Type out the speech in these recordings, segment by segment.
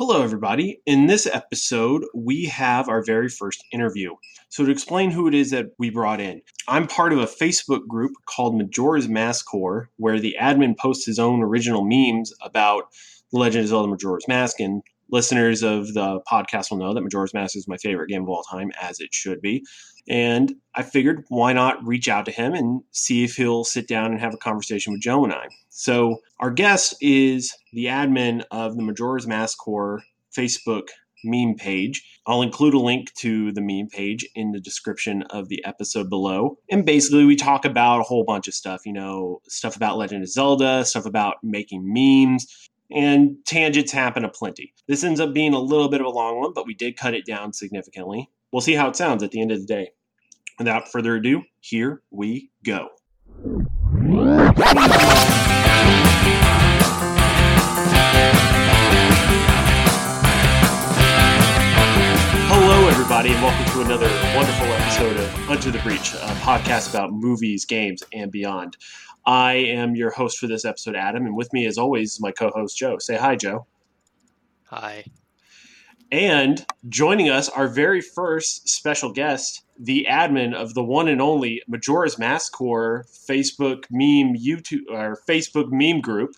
Hello, everybody. In this episode, we have our very first interview. So, to explain who it is that we brought in, I'm part of a Facebook group called Majora's Mask Core, where the admin posts his own original memes about The Legend of Zelda Majora's Mask. And listeners of the podcast will know that Majora's Mask is my favorite game of all time, as it should be. And I figured, why not reach out to him and see if he'll sit down and have a conversation with Joe and I. So, our guest is the admin of the Majora's Mask Core Facebook meme page. I'll include a link to the meme page in the description of the episode below. And basically, we talk about a whole bunch of stuff, you know, stuff about Legend of Zelda, stuff about making memes, and tangents happen aplenty. This ends up being a little bit of a long one, but we did cut it down significantly. We'll see how it sounds at the end of the day. Without further ado, here we go. Hello, everybody, and welcome to another wonderful episode of Under the Breach, a podcast about movies, games, and beyond. I am your host for this episode, Adam, and with me, as always, is my co host, Joe. Say hi, Joe. Hi. And joining us, our very first special guest, the admin of the one and only Majora's Mask Core Facebook meme YouTube or Facebook meme group.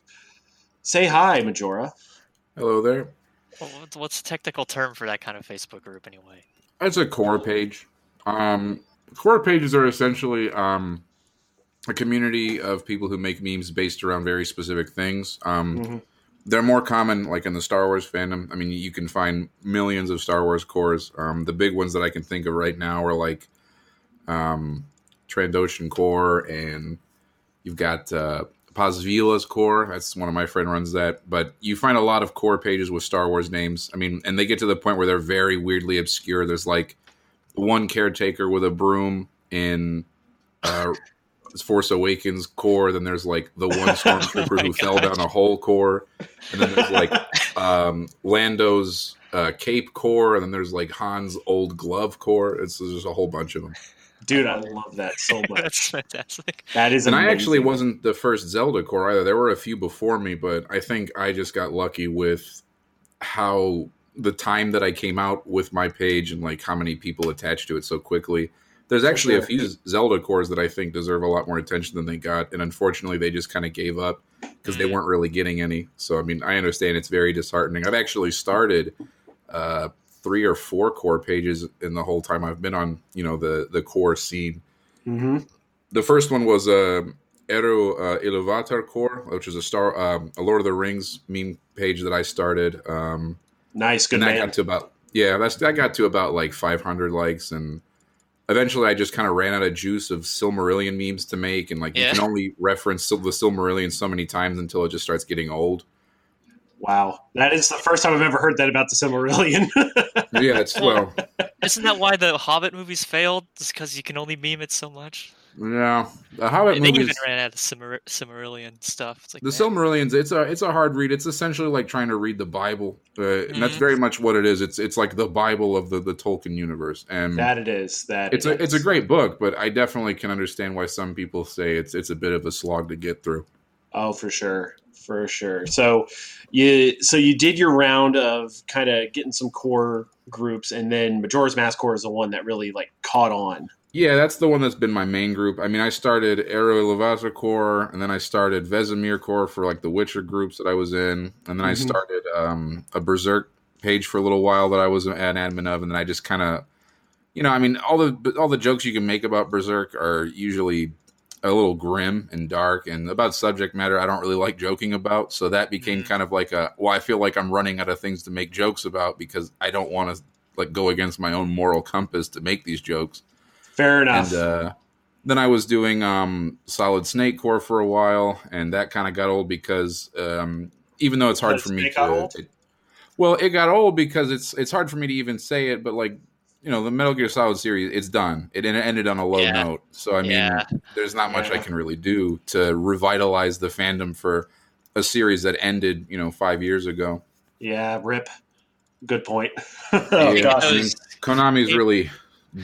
Say hi, Majora. Hello there. Well, what's- what's the technical term for that kind of Facebook group anyway? It's a core page. Um, core pages are essentially um, a community of people who make memes based around very specific things. Um, Mhm. They're more common, like in the Star Wars fandom. I mean, you can find millions of Star Wars cores. Um, the big ones that I can think of right now are like um, Trandoshan core, and you've got uh, Paz Vizsla's core. That's one of my friend runs that. But you find a lot of core pages with Star Wars names. I mean, and they get to the point where they're very weirdly obscure. There's like one caretaker with a broom in uh, Force Awakens core. Then there's like the one stormtrooper my who fell down a hole core. And then there's like um, Lando's uh, cape core. And then there's like Han's old glove core. It's there's a whole bunch of them. Dude, I love that so much. That's fantastic. That is And I actually wasn't the first Zelda core either. There were a few before me, but I think I just got lucky with how the time that I came out with my page and like how many people attached to it so quickly. There's actually a few Zelda cores that I think deserve a lot more attention than they got, and unfortunately, they just kind of gave up because they Mm. weren't really getting any. So, I mean, I understand it's very disheartening. I've actually started uh, three or four core pages in the whole time I've been on, you know, the the core scene hmm the first one was uh, Eru uh, Iluvatar Core, which is a star, um, a Lord of the Rings meme page that I started. Um, Nice, good and man. got to about yeah, that's I got to about like 500 likes, and eventually I just kind of ran out of juice of Silmarillion memes to make, and like Yeah. you can only reference Sil- the Silmarillion so many times until it just starts getting old. Wow, that is the first time I've ever heard that about the Silmarillion. Yeah, it's well, Isn't that why the Hobbit movies failed? Just because you can only meme it so much? Yeah. The Hobbit they movies. even ran out of Cimmer- Cimmerillion stuff. It's like, The man, Silmarillions, it's a it's a hard read. It's essentially like trying to read the Bible, uh, and that's Mhm. very much what it is. It's it's like the Bible of the, the Tolkien universe, and that it is. That it's it a it's a great book. But I definitely can understand why some people say it's it's a bit of a slog to get through. Oh, for sure, for sure. So you so you did your round of kind of getting some core groups, and then Majora's Mask core is the one that really like caught on. Yeah, that's the one that's been my main group. I mean, I started Eru Iluvatar Core, and then I started Vesemir Core for like the Witcher groups that I was in, and then I Mhm. started um, a Berserk page for a little while that I was an admin of, and then I just kind of, you know, I mean, all the all the jokes you can make about Berserk are usually a little grim and dark, and about subject matter I don't really like joking about. So that became Mhm. kind of like a well, I feel like I'm running out of things to make jokes about because I don't want to like go against my own moral compass to make these jokes Fair enough. and uh, then I was doing um, Solid Snake Core for a while, and that kind of got old because um, even though it's hard Does for me to, got old? to- well, it got old because it's it's hard for me to even say it, but like you know, the Metal Gear Solid series, it's done. It en- ended on a low Yeah. note, so I mean, Yeah. there's not much I can really do to revitalize the fandom for a series that ended, you know, five years ago. yeah, rip. Good point. oh Yeah. gosh. I mean, Konami's it- really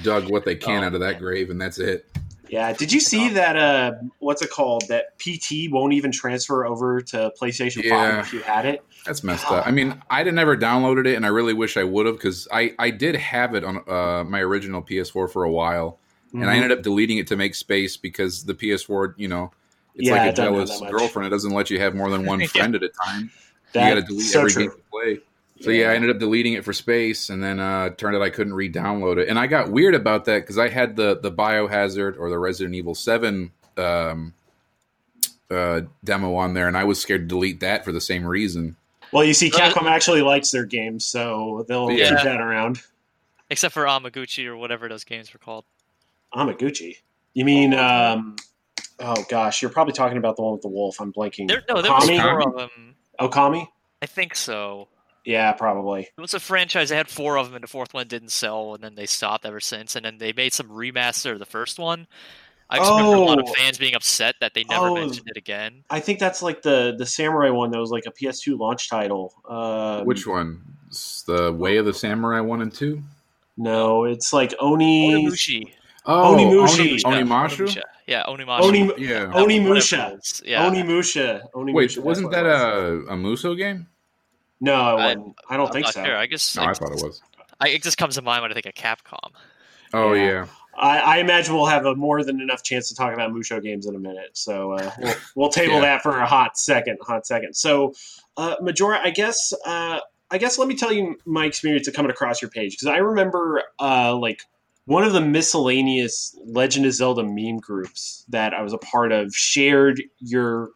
dug what they can Oh, out of that grave, and that's it. Yeah. Did you see that? Uh, what's it called? That PT won't even transfer over to PlayStation Yeah. Five if you had it. That's messed up. I mean, I would never downloaded it, and I really wish I would have because I I did have it on uh, my original PS4 for a while, and I Mhm. ended up deleting it to make space because the PS4, you know, it's Yeah, like a jealous girlfriend. It doesn't let you have more than one Yeah. friend at a time. That- you got to delete so every true. game you play. So yeah. I ended up deleting it for space, and then uh, turned out I couldn't re-download it. And I got weird about that because I had the the Biohazard or the Resident Evil Seven um, uh, demo on there, and I was scared to delete that for the same reason. Well, you see, Uh, Capcom actually likes their games, so they'll Yeah. keep that around. Except for Amaguchi or whatever those games were called. Amaguchi. You mean? Um, oh gosh, you're probably talking about the one with the wolf. I'm blanking. There, no, there was Okami? four of them. Okami. I think so. Yeah, probably. It was a franchise. They had four of them, and the fourth one didn't sell, and then they stopped ever since. And then they made some remaster of the first one. I just remember a lot of Oh. fans being upset that they never Oh. mentioned it again. I think that's like the the samurai one that was like a PS2 launch title. Um, Which one? It's the Way of the Samurai one and two. No, it's like Oni. Onimushi. Oh, Onimushi. Oni, Yeah, Onimashu? Onimusha. Yeah, Onimashu. Oni. Yeah. That one, Onimusha. whatever it is. Yeah. Onimusha. Onimusha. Wait, wasn't that was. a, a Muso game? No, it I- wasn't. I don't I'm think not so. sure. I guess No, I I thought it was. I, it just comes to mind when I think of Capcom. Oh Yeah. yeah. I, I imagine we'll have a more than enough chance to talk about Musou games in a minute. So uh, we'll, we'll table Yeah. that for a hot second. Hot second. So, uh, Majora, I guess, uh, I guess let me tell you my experience of coming across your page because I remember uh, like one of the miscellaneous Legend of Zelda meme groups that I was a part of shared your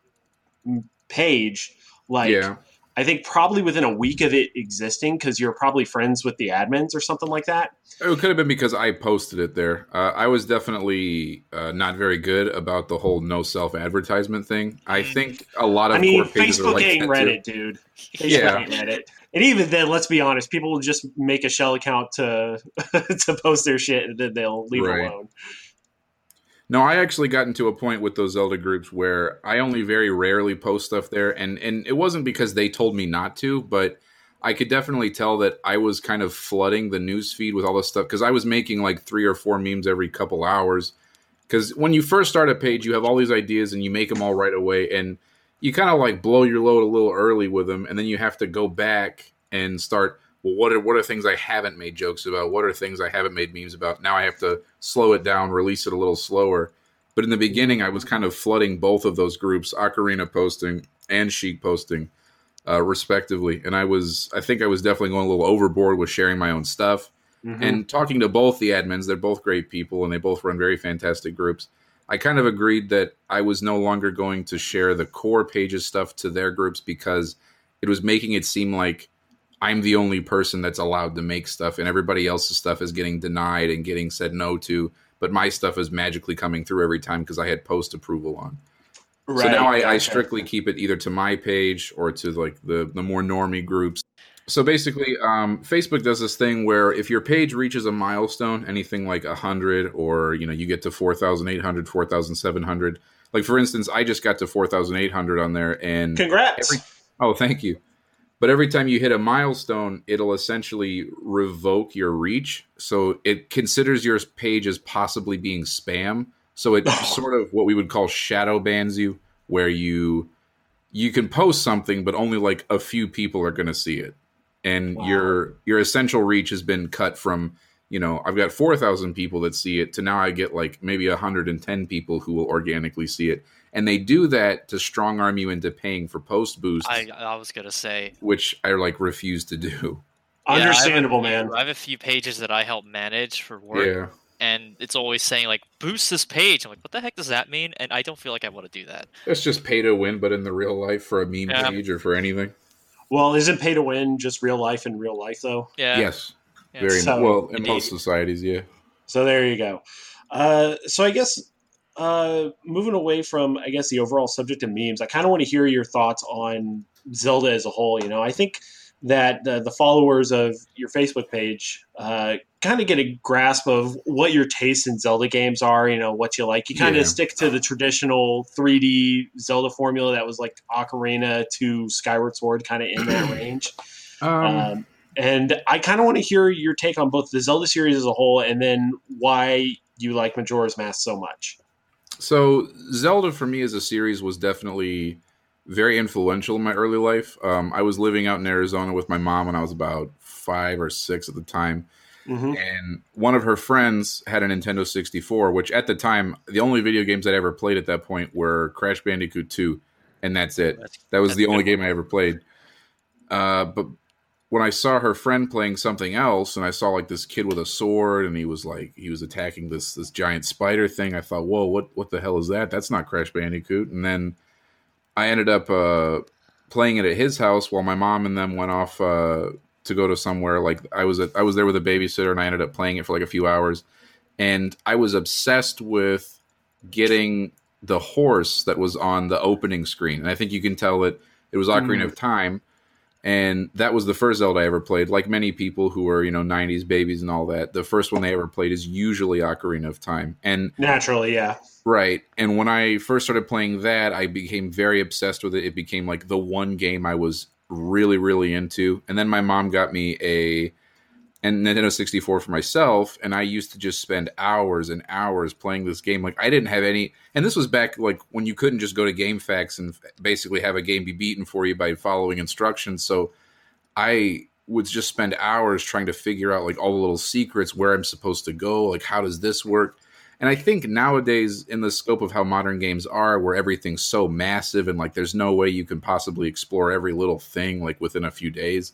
page like yeah. I think probably within a week of it existing because you're probably friends with the admins or something like that. It could have been because I posted it there. Uh, I was definitely uh, not very good about the whole no self advertisement thing. I Mm. think a lot of I mean, core pages are Facebook like ain't that Reddit, too. dude. Facebook Yeah. ain't Reddit. And even then, let's be honest, people will just make a shell account to to post their shit and then they'll leave Right. it alone. No, I actually gotten to a point with those Zelda groups where I only very rarely post stuff there, and and it wasn't because they told me not to, but I could definitely tell that I was kind of flooding the news feed with all this stuff because I was making like three or four memes every couple hours. Because when you first start a page, you have all these ideas and you make them all right away, and you kind of like blow your load a little early with them, and then you have to go back and start. Well, what are what are things I haven't made jokes about? What are things I haven't made memes about? Now I have to slow it down, release it a little slower. But in the beginning, I was kind of flooding both of those groups, Ocarina posting and Sheik posting, uh, respectively. And I was, I think I was definitely going a little overboard with sharing my own stuff Mhm. and talking to both the admins. They're both great people and they both run very fantastic groups. I kind of agreed that I was no longer going to share the core pages stuff to their groups because it was making it seem like I'm the only person that's allowed to make stuff and everybody else's stuff is getting denied and getting said no to. But my stuff is magically coming through every time because I had post approval on. so now I, I strictly keep it either to my page or to like the the more normie groups. So basically, um, Facebook does this thing where if your page reaches a milestone, anything like hundred, or you know, you get to 4,800, 4,700. Like for instance, I just got to four thousand eight hundred on there, and Congrats. every- oh, thank you. But every time you hit a milestone, it'll essentially revoke your reach. So it considers your page as possibly being spam. So it sort of what we would call shadow bans you, where you you can post something, but only like a few people are going to see it, and Wow. your your essential reach has been cut from you know I've got four thousand people that see it to now I get like maybe hundred and ten people who will organically see it, and they do that to strong arm you into paying for post boosts I I was gonna say. which I like refuse to do. Yeah, I have Understandable, man. I have a few pages that I help manage for work, Yeah. and it's always saying like boost this page. I'm like, what the heck does that mean? And I don't feel like I want to do that. It's just pay to win, but in the real life for a meme Yeah. page or for anything. Well, isn't pay to win just real life in real life though? Yeah. yes. Yeah. Very So- well in Indeed. most societies, yeah. So there you go. Uh, so I guess uh, moving away from I guess the overall subject of memes, I kind of want to hear your thoughts on Zelda as a whole. You know, I think that the, the followers of your Facebook page uh, kind of get a grasp of what your tastes in Zelda games are. You know, what you like. You kind of Yeah. stick to the traditional 3D Zelda formula that was like Ocarina to Skyward Sword, kind of in that range. Um, Um, and I kind of want to hear your take on both the Zelda series as a whole and then why you like Majora's Mask so much. So Zelda for me as a series was definitely very influential in my early life. Um, I was living out in Arizona with my mom when I was about five or six at the time. Mhm. And one of her friends had a Nintendo 64, which at the time, the only video games I'd ever played at that point were Crash Bandicoot 2, and that's it. That was the only game I ever played. Uh, but when I saw her friend playing something else, and I saw like this kid with a sword, and he was like he was attacking this this giant spider thing, I thought, whoa, what what the hell is that? That's not Crash Bandicoot. And then I ended up uh, playing it at his house while my mom and them went off uh, to go to somewhere. Like I was at, I was there with a babysitter, and I ended up playing it for like a few hours, and I was obsessed with getting the horse that was on the opening screen. And I think you can tell that it was Ocarina Mm. of Time. And that was the first Zelda I ever played. Like many people who are, you know, 90s babies and all that, the first one they ever played is usually Ocarina of Time. And Naturally, yeah. Right. And when I first started playing that, I became very obsessed with it. It became like the one game I was really, really into. And then my mom got me a and Nintendo 64 for myself, and I used to just spend hours and hours playing this game. Like I didn't have any, and this was back like when you couldn't just go to GameFAQs and basically have a game be beaten for you by following instructions. So I would just spend hours trying to figure out like all the little secrets, where I'm supposed to go, like how does this work. And I think nowadays, in the scope of how modern games are, where everything's so massive and like there's no way you can possibly explore every little thing like within a few days,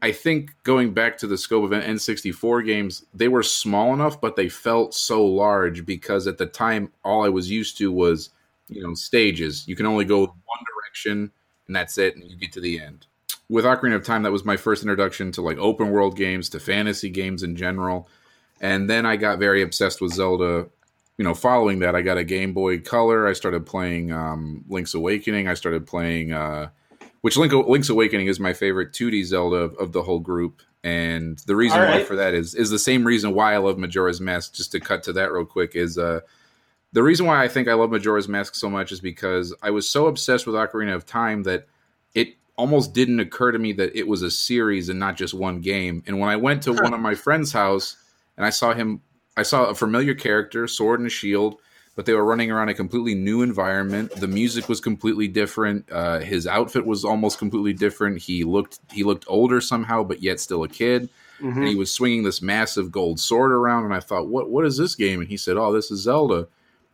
I think going back to the scope of N64 games, they were small enough, but they felt so large because at the time, all I was used to was, you know, stages. You can only go one direction and that's it, and you get to the end. With Ocarina of Time, that was my first introduction to like open world games, to fantasy games in general. And then I got very obsessed with Zelda. You know, following that, I got a Game Boy Color. I started playing um, Link's Awakening. I started playing, uh, which Link, Link's Awakening is my favorite 2D Zelda of, of the whole group. And the reason All why for that is is the same reason why I love Majora's Mask. Just to cut to that real quick is uh, the reason why I think I love Majora's Mask so much is because I was so obsessed with Ocarina of Time that it almost didn't occur to me that it was a series and not just one game. And when I went to one of my friend's house and I saw him, I saw a familiar character, sword and shield, but they were running around a completely new environment. The music was completely different. Uh, his outfit was almost completely different. He looked he looked older somehow, but yet still a kid. Mhm. And he was swinging this massive gold sword around. And I thought, what what is this game? And he said, oh, this is Zelda.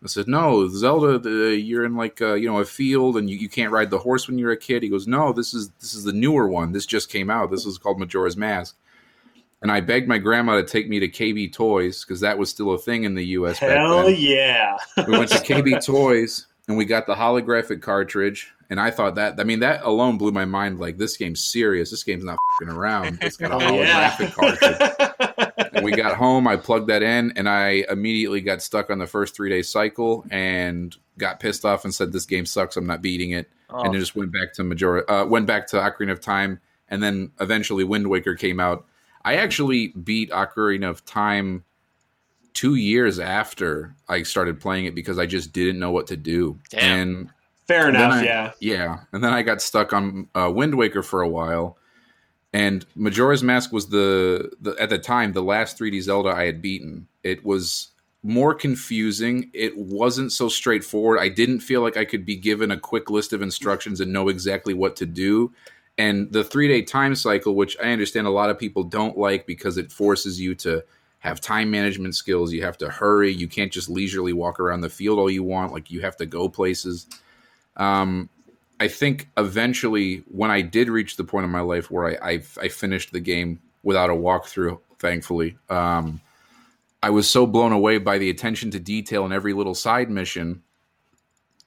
I said, no, Zelda. The, you're in like uh, you know a field, and you, you can't ride the horse when you're a kid. He goes, no, this is this is the newer one. This just came out. This is called Majora's Mask. And I begged my grandma to take me to KB Toys because that was still a thing in the U.S. back Hell yeah. We went to KB Toys and we got the holographic cartridge. And I thought that, I mean, that alone blew my mind. Like, this game's serious. This game's not fing around. It's got a Oh, holographic cartridge and we got home. I plugged that in, and I immediately got stuck on the first three day cycle and got pissed off and said, "This game sucks. I'm not beating it." Oh, And then just went back to Majora, uh, went back to Ocarina of Time, and then eventually Wind Waker came out. I actually beat Ocarina of Time two years after I started playing it because I just didn't know what to do. Damn. And Fair then enough, I- yeah. yeah, and then I got stuck on uh, Wind Waker for a while, and Majora's Mask was the, the at the time the last 3D Zelda I had beaten. It was more confusing. It wasn't so straightforward. I didn't feel like I could be given a quick list of instructions and know exactly what to do. And the three day time cycle, which I understand a lot of people don't like because it forces you to have time management skills. You have to hurry. You can't just leisurely walk around the field all you want. Like you have to go places. Um, I think eventually, when I did reach the point in my life where I I, I finished the game without a walkthrough, thankfully, um, I was so blown away by the attention to detail in every little side mission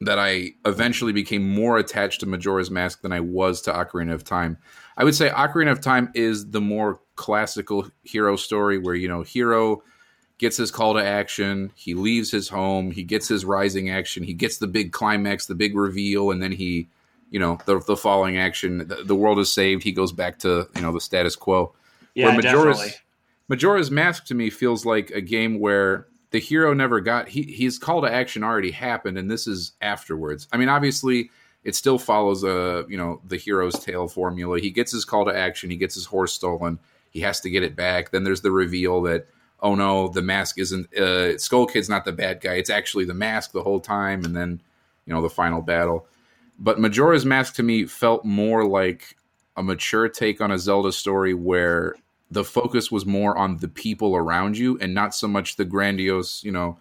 that I eventually became more attached to Majora's Mask than I was to Ocarina of Time. I would say Ocarina of Time is the more classical hero story where, you know, hero gets his call to action, he leaves his home, he gets his rising action, he gets the big climax, the big reveal, and then he, you know, the, the falling action, the, the world is saved, he goes back to, you know, the status quo. Yeah, Where Majora's, definitely. Majora's Mask to me feels like a game where the hero never got he his call to action already happened, and this is afterwards. I mean, obviously, it still follows a you know the hero's tale formula. He gets his call to action, he gets his horse stolen, he has to get it back. Then there's the reveal that oh no, the mask isn't uh, Skull Kid's not the bad guy. It's actually the mask the whole time, and then you know the final battle. But Majora's Mask to me felt more like a mature take on a Zelda story where the focus was more on the people around you and not so much the grandiose, you know,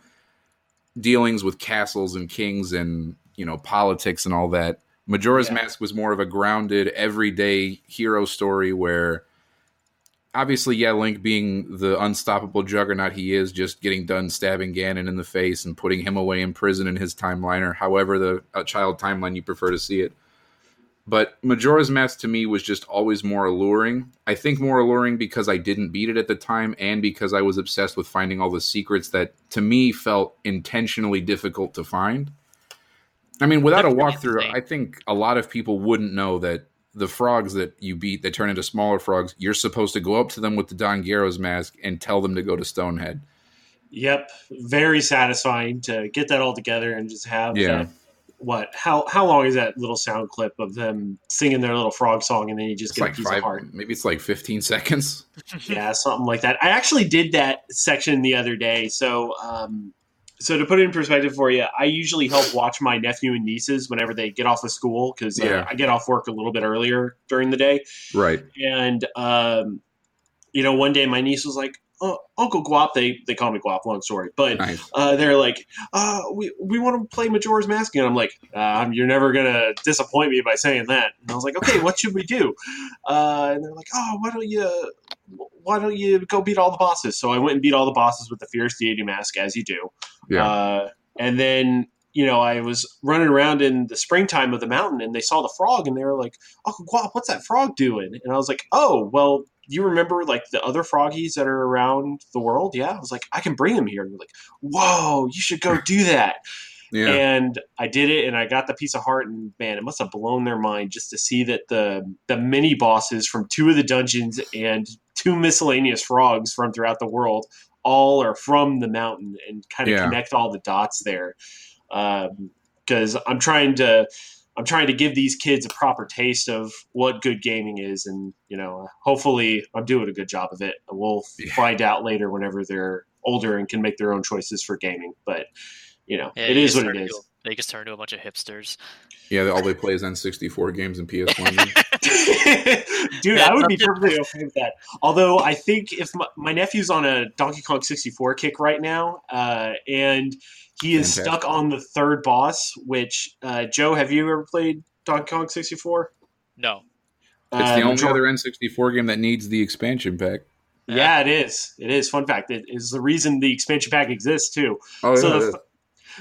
dealings with castles and kings and, you know, politics and all that. Majora's Yeah. Mask was more of a grounded, everyday hero story where obviously, yeah, Link being the unstoppable juggernaut he is, just getting done stabbing Ganon in the face and putting him away in prison in his timeline, or however the uh, child timeline you prefer to see it. But Majora's Mask to me was just always more alluring. I think more alluring because I didn't beat it at the time and because I was obsessed with finding all the secrets that to me felt intentionally difficult to find. I mean, without a That's pretty walkthrough. I think a lot of people wouldn't know that the frogs that you beat that turn into smaller frogs, you're supposed to go up to them with the Don Gero's mask and tell them to go to Stonehead. Yep, very satisfying to get that all together and just have Yeah. that. What? How how long is that little sound clip of them singing their little frog song and then you just It's get a like piece five, of heart? maybe it's like 15 seconds. yeah, something like that. I actually did that section the other day. So, um, so to put it in perspective for you, I usually help watch my nephew and nieces whenever they get off of school because uh, Yeah. I get off work a little bit earlier during the day. Right. And um, you know, one day my niece was like, oh, "Uncle Guap," they they call me Guap. Long story, but uh, they're like, uh, we, we want to play Majora's Mask. And I'm like, um, you're never going to disappoint me by saying that. And I was like, okay, what should we do? Uh, and they're like, oh, why don't you, why don't you go beat all the bosses? So I went and beat all the bosses with the Fierce Deity Mask, as you do. Yeah. Uh, and then, you know, I was running around in the springtime of the mountain and they saw the frog and they were like, Uncle Guap, what's that frog doing? And I was like, oh, well, you remember like the other froggies that are around the world? Yeah. I was like, I can bring them here. And they're like, whoa, you should go do that. yeah. And I did it and I got the piece of heart and man, it must have blown their mind just to see that the the mini bosses from two of the dungeons and two miscellaneous frogs from throughout the world all are from the mountain and kind of Yeah. connect all the dots there. Um, because I'm trying to I'm trying to give these kids a proper taste of what good gaming is, and you know, hopefully, I'm doing a good job of it. We'll Yeah. find out later whenever they're older and can make their own choices for gaming. But you know, Yeah, it you is just what turn it. They just turn into a bunch of hipsters. yeah. All they play is N64 games and PS1. Dude, Yeah, I would be perfectly okay with that. Although I think if my, my nephew's on a Donkey Kong 64 kick right now, uh, and he is Fantastic. stuck on the third boss, which uh, Joe, have you ever played Donkey Kong 64? No. It's Uh, the only major- other N64 game that needs the expansion pack. Yeah, it is. It is. Fun fact. It is the reason the expansion pack exists too. Oh, so, yeah, the, it is. th-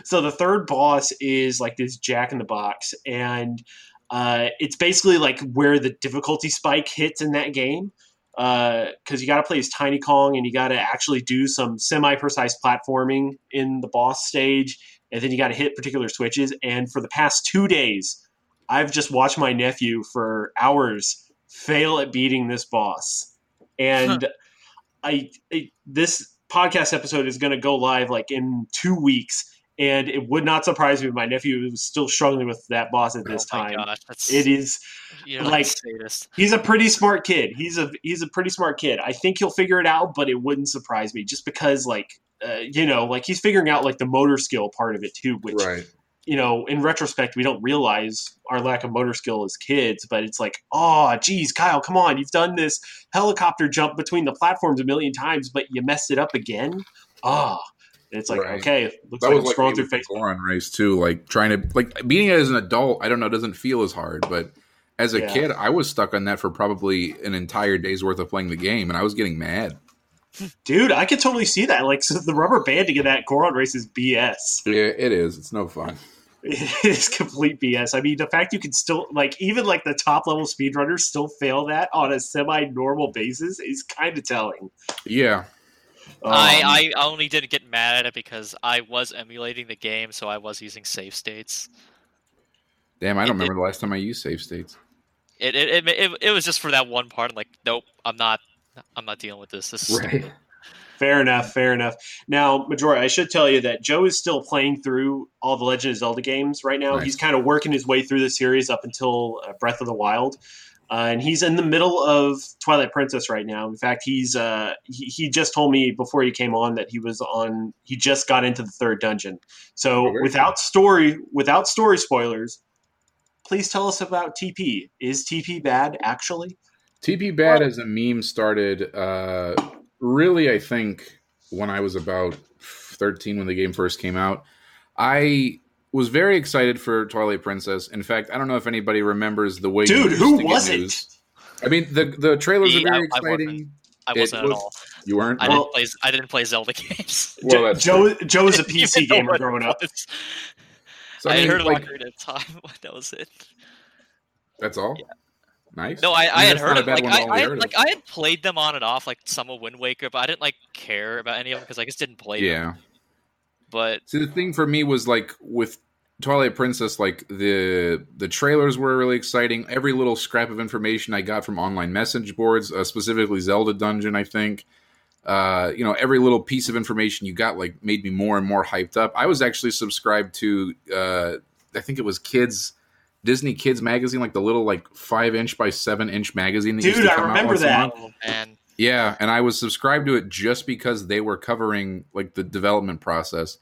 so the third boss is like this Jack in the Box, and uh, it's basically like where the difficulty spike hits in that game. Uh, because you got to play as Tiny Kong, and you got to actually do some semi-precise platforming in the boss stage, and then you got to hit particular switches. And for the past two days, I've just watched my nephew for hours fail at beating this boss, and I, I this podcast episode is going to go live like in two weeks, and it would not surprise me if my nephew was still struggling with that boss at this oh my time. gosh, It is. like- like. He's a pretty smart kid. He's a he's a pretty smart kid. I think he'll figure it out, but it wouldn't surprise me just because like. Uh, you know, like he's figuring out like the motor skill part of it too, which right. you know, in retrospect, we don't realize our lack of motor skill as kids, but it's like, oh, geez, Kyle, come on. You've done this helicopter jump between the platforms a million times, but you messed it up again. Ah. And it's like, Right. okay, looks That like I'm like scrolling through Facebook. Goron race too. Like trying to like beating it as an adult. I don't know. Doesn't feel as hard, but as a Yeah. kid, I was stuck on that for probably an entire day's worth of playing the game, and I was getting mad. Dude, I could totally see that. Like, so the rubber banding of that Goron race is BS. Yeah, it is. It's no fun. It is complete BS. I mean, the fact you can still, like, even like the top level speedrunners still fail that on a semi normal basis is kind of telling. Yeah, Um, I, I only didn't get mad at it because I was emulating the game, so I was using save states. damn. I don't It- remember the last time I used save states. It it, it, it, it was just for that one part. I'm like, nope, I'm not. I'm not dealing with this. This is stupid. Fair enough, fair enough. Now, Majora, I should tell you that Joe is still playing through all the Legend of Zelda games right now. Nice. He's kind of working his way through the series up until uh, Breath of the Wild. Uh, and he's in the middle of Twilight Princess right now. In fact, he's uh, he, he just told me before he came on that he was on. He just got into the third dungeon. So Oh, without story, without story spoilers, please tell us about TP. Is TP bad actually? TP Bad as a meme started uh, really, I think, when I was about 13 when the game first came out. I was very excited for Twilight Princess. In fact, I don't know if anybody remembers the way. you Dude, who wasn't? news. I mean, the the trailers Me, are very I- I wasn't. exciting. I wasn't at all. You weren't. I Well- didn't play. I didn't play Zelda games. Well, Jo- that's Joe Joe was a PC gamer growing up. So, I, I had mean, heard of like, Ocarina of Time. but that was it. that's all. Yeah. Nice. No, I, I, mean, had heard of bad like I, I heard had, of. like I had played them on and off like some of Wind Waker, but I didn't like care about any of them because I just didn't play them. yeah. But See, the thing for me was like with Twilight Princess, like the the trailers were really exciting. Every little scrap of information I got from online message boards, uh, specifically Zelda Dungeon, I think. Uh, you know, every little piece of information you got like made me more and more hyped up. I was actually subscribed to, uh, I think it was Kids Disney Kids magazine, like the little like five inch by seven inch magazine. That used Dude, to I come out remember once that. month. oh, man, Yeah, and I was subscribed to it just because they were covering like the development process.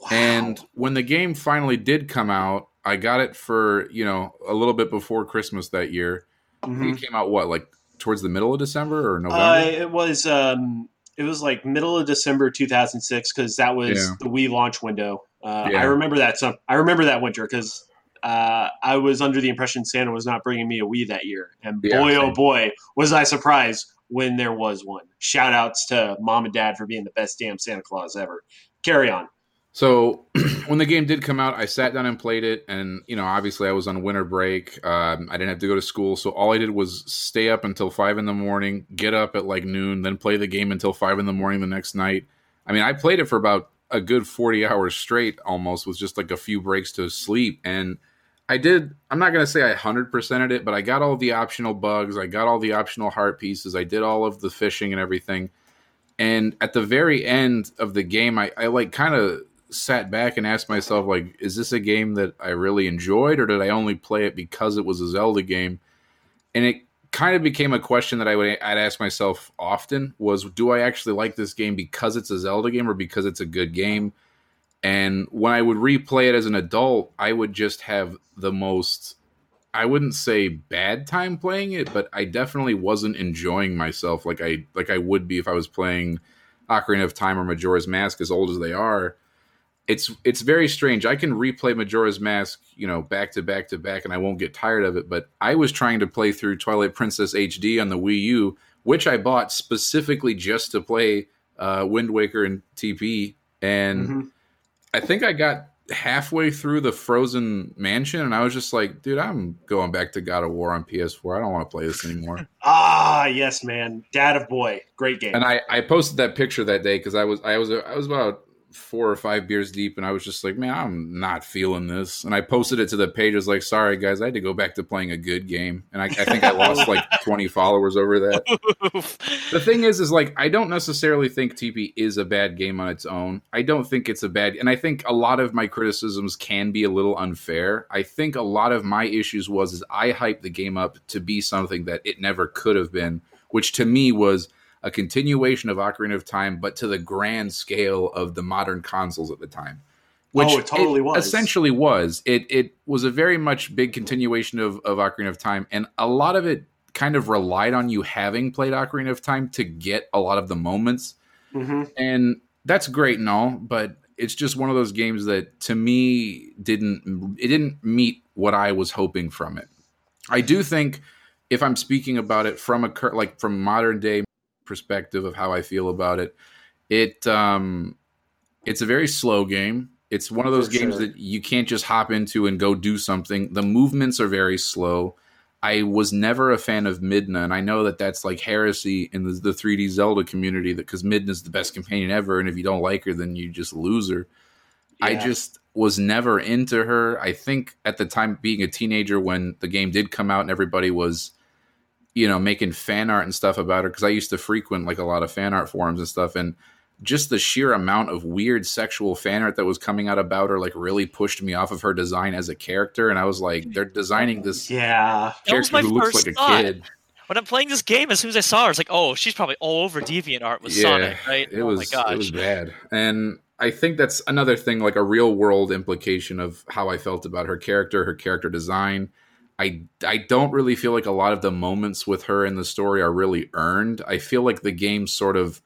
Wow. And when the game finally did come out, I got it for, you know, a little bit before Christmas that year. I Mhm. it came out what, like towards the middle of December or November? Uh, it was um, it was like middle of December 2006 because that was Yeah. the Wii launch window. Uh, Yeah. I remember that. Some I remember that winter because uh, I was under the impression Santa was not bringing me a Wii that year, and Yeah, boy oh boy was I surprised when there was one. Shout outs to mom and dad for being the best damn Santa Claus ever. Carry on. So when the game did come out, I sat down and played it, and you know, obviously, I was on winter break. Um, I didn't have to go to school, so all I did was stay up until five in the morning, get up at like noon, then play the game until five in the morning the next night. I mean, I played it for about a good forty hours straight, almost, with just like a few breaks to sleep. And I did. I'm not gonna say I hundred percented it, but I got all the optional bugs. I got all the optional heart pieces. I did all of the fishing and everything. And at the very end of the game, I, I like kind of sat back and asked myself, like, is this a game that I really enjoyed, or did I only play it because it was a Zelda game? And it kind of became a question that I would I'd ask myself often: was do I actually like this game because it's a Zelda game, or because it's a good game? And when I would replay it as an adult, I would just have the most I wouldn't say bad time playing it, but I definitely wasn't enjoying myself like I like I would be if I was playing Ocarina of Time or Majora's Mask as old as they are. It's it's very strange. I can replay Majora's Mask, you know, back to back to back and I won't get tired of it, but I was trying to play through Twilight Princess HD on the Wii U, which I bought specifically just to play uh, Wind Waker and TP and Mhm. I think I got halfway through the Frozen Mansion, and I was just like, "Dude, I'm going back to God of War on PS4. I don't want to play this anymore." Ah, yes, man. Dad of Boy. Great game. and I, I posted that picture that day because I was I was I was about four or five beers deep, and I was just like, "Man, I'm not feeling this." And I posted it to the page. I was like, "Sorry, guys, I had to go back to playing a good game," and I, I think I lost like 20 followers over that. The thing is, is like I don't necessarily think TP is a bad game on its own. I don't think it's a bad, and I think a lot of my criticisms can be a little unfair. I think a lot of my issues was is I hyped the game up to be something that it never could have been, which to me was a continuation of Ocarina of Time, but to the grand scale of the modern consoles at the time. Which Oh, it totally was. Essentially was. It it was a very much big continuation of, of Ocarina of Time, and a lot of it kind of relied on you having played Ocarina of Time to get a lot of the moments. hmm And that's great and all, but it's just one of those games that to me didn't it didn't meet what I was hoping from it. I do think if I'm speaking about it from a cur- like from modern day perspective of how I feel about it, it um it's a very slow game. It's one of those For games sure. that you can't just hop into and go do something. The movements are very slow. I was never a fan of Midna, and I know that that's like heresy in the, the 3D Zelda community that because Midna's the best companion ever, and if you don't like her, then you just lose her. I just was never into her. I think at the time, being a teenager when the game did come out and everybody was, you know, making fan art and stuff about her, because I used to frequent like a lot of fan art forums and stuff, and just the sheer amount of weird sexual fan art that was coming out about her like really pushed me off of her design as a character and i was like they're designing this Yeah. That was character who looks first like a thought. kid When I'm playing this game, as soon as I saw her, it's like, "Oh, she's probably all over Deviant Art with Yeah, Sonic, right?" it oh was my gosh. it was bad and i think that's another thing like a real world implication of how i felt about her character her character design i i don't really feel like a lot of the moments with her in the story are really earned i feel like the game sort of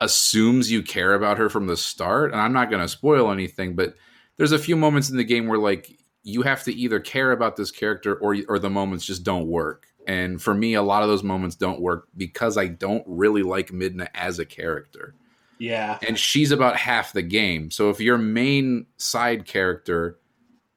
assumes you care about her from the start and i'm not going to spoil anything but there's a few moments in the game where like you have to either care about this character or or the moments just don't work and for me a lot of those moments don't work because i don't really like midna as a character Yeah. and she's about half the game. So if your main side character,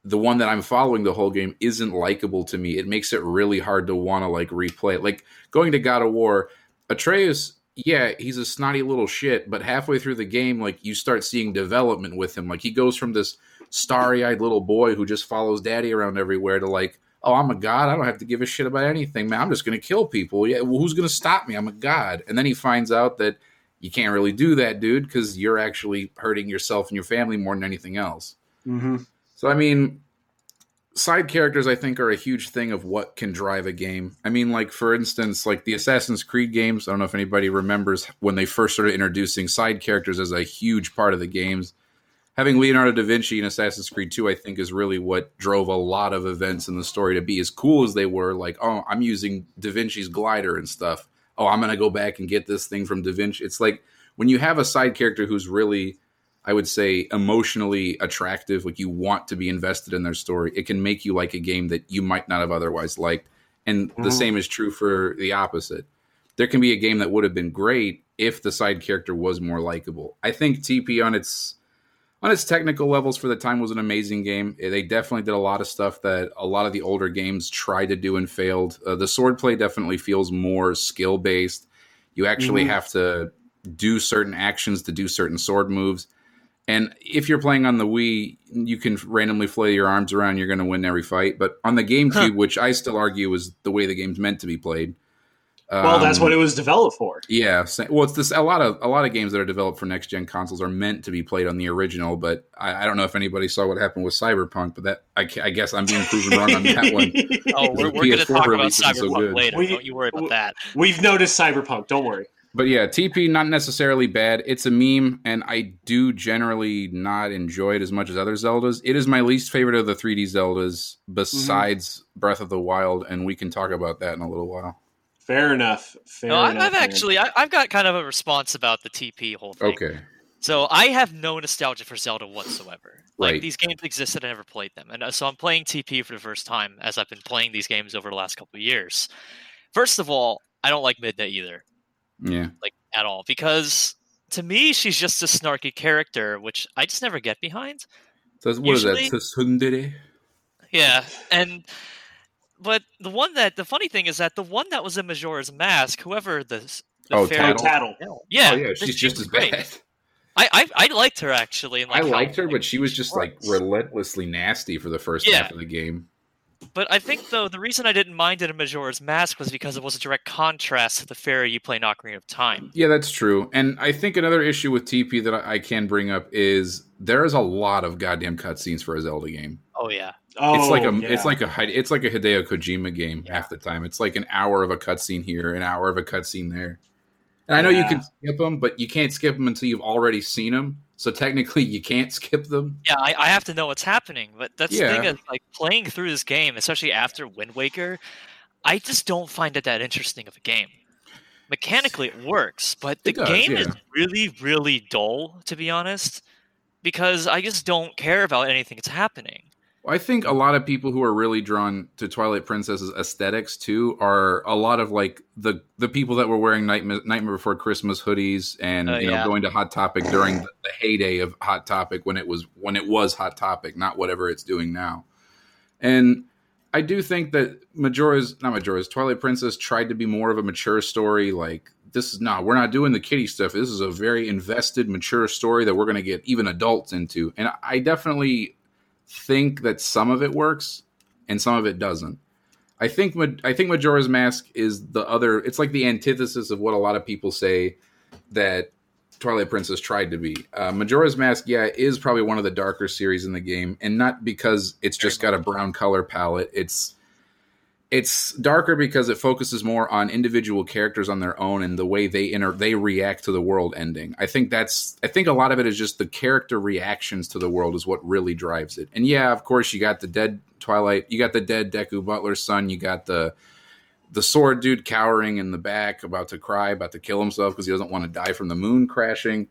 the one that I'm following the whole game, isn't likable to me, it makes it really hard to want to like replay it. Like going to God of War, Atreus, yeah, he's a snotty little shit, but halfway through the game, like you start seeing development with him. Like he goes from this starry-eyed little boy who just follows daddy around everywhere to like, oh, I'm a god. I don't have to give a shit about anything, man. I'm just gonna kill people. Yeah, well, who's gonna stop me? I'm a god. And then he finds out that you can't really do that, dude, because you're actually hurting yourself and your family more than anything else. hmm So, I mean, side characters, I think, are a huge thing of what can drive a game. I mean, like, for instance, like the Assassin's Creed games, I don't know if anybody remembers when they first started introducing side characters as a huge part of the games. Having Leonardo da Vinci in Assassin's Creed 2, I think, is really what drove a lot of events in the story to be as cool as they were. Like, oh, I'm using Da Vinci's glider and stuff. Oh, I'm going to go back and get this thing from Da Vinci. It's like when you have a side character who's really I would say emotionally attractive, like you want to be invested in their story, it can make you like a game that you might not have otherwise liked. And the Mhm. same is true for the opposite. There can be a game that would have been great if the side character was more likable. I think TP on its on its technical levels for the time was an amazing game. They definitely did a lot of stuff that a lot of the older games tried to do and failed. Uh, the swordplay definitely feels more skill based. You actually Mhm. have to do certain actions to do certain sword moves. And if you're playing on the Wii, you can randomly flail your arms around. You're going to win every fight. But on the GameCube, which I still argue is the way the game's meant to be played. Well, that's um, what it was developed for. Yeah, well, it's this. A lot of a lot of games that are developed for next gen consoles are meant to be played on the original. But I, I don't know if anybody saw what happened with Cyberpunk. But that I, I guess I'm being proven wrong on that one. Oh, The we're, we're going to talk about release isn't so Cyberpunk later. We- Don't you worry about we- that. We've noticed Cyberpunk. Don't worry. But yeah, TP not necessarily bad. It's a meme, and I do generally not enjoy it as much as other Zeldas. It is my least favorite of the 3D Zeldas, besides Breath of the Wild, and we can talk about that in a little while. Fair enough. Fair No, enough. I've actually, I, I've got kind of a response about the TP whole thing. Okay, So I have no nostalgia for Zelda whatsoever. Like Right. these games existed, I never played them, and uh, so I'm playing TP for the first time as I've been playing these games over the last couple of years. First of all, I don't like Midna either, yeah, like at all, because to me she's just a snarky character, which I just never get behind. so what is Usually- that? Tsundere? Yeah, and but the one that the funny thing is that the one that was in Majora's Mask, whoever the, s- the Oh, fairy- Oh, Tatl. yeah, oh yeah, this she's just was as great. bad. I, I I liked her actually. And I like how- liked her, but she was just like relentlessly nasty for the first Yeah. half of the game. But I think though the reason I didn't mind it in Majora's Mask was because it was a direct contrast to the fairy you play in Ocarina of Time. Yeah, that's true. And I think another issue with TP that I I can bring up is there is a lot of goddamn cutscenes for a Zelda game. Oh yeah, Oh, it's like a oh, yeah. it's like a Hide- it's like a Hideo Kojima game Yeah. half the time. It's like an hour of a cutscene here, an hour of a cutscene there. And I know you can skip them, but you can't skip them until you've already seen them. So technically, you can't skip them. yeah. I, I have to know what's happening. But that's the thing Yeah. is like playing through this game, especially after Wind Waker. I just don't find it that interesting of a game. Mechanically, it works, but the does, game is really, really dull, to be honest. Because I just don't care about anything that's happening. I think a lot of people who are really drawn to Twilight Princess's aesthetics too are a lot of like the the people that were wearing Nightmare, Nightmare Before Christmas hoodies and Oh, you know yeah. going to Hot Topic during the, the heyday of Hot Topic when it was when it was Hot Topic, not whatever it's doing now. And I do think that Majora's not Majora's Twilight Princess tried to be more of a mature story. Like this is not we're not doing the kitty stuff. This is a very invested, mature story that we're going to get even adults into. And I definitely think that some of it works and some of it doesn't. I think I think Majora's Mask is the other. It's like the antithesis of what a lot of people say that Twilight Princess tried to be. Uh, Majora's Mask, yeah, is probably one of the darker series in the game, and not because it's just got a brown color palette. It's it's darker because it focuses more on individual characters on their own and the way they inter- they react to the world ending. I think that's I think a lot of it is just the character reactions to the world is what really drives it. And yeah, of course, you got the dead Twilight, you got the dead Deku Butler's son, you got the the sword dude cowering in the back, about to cry, about to kill himself because he doesn't want to die from the moon crashing.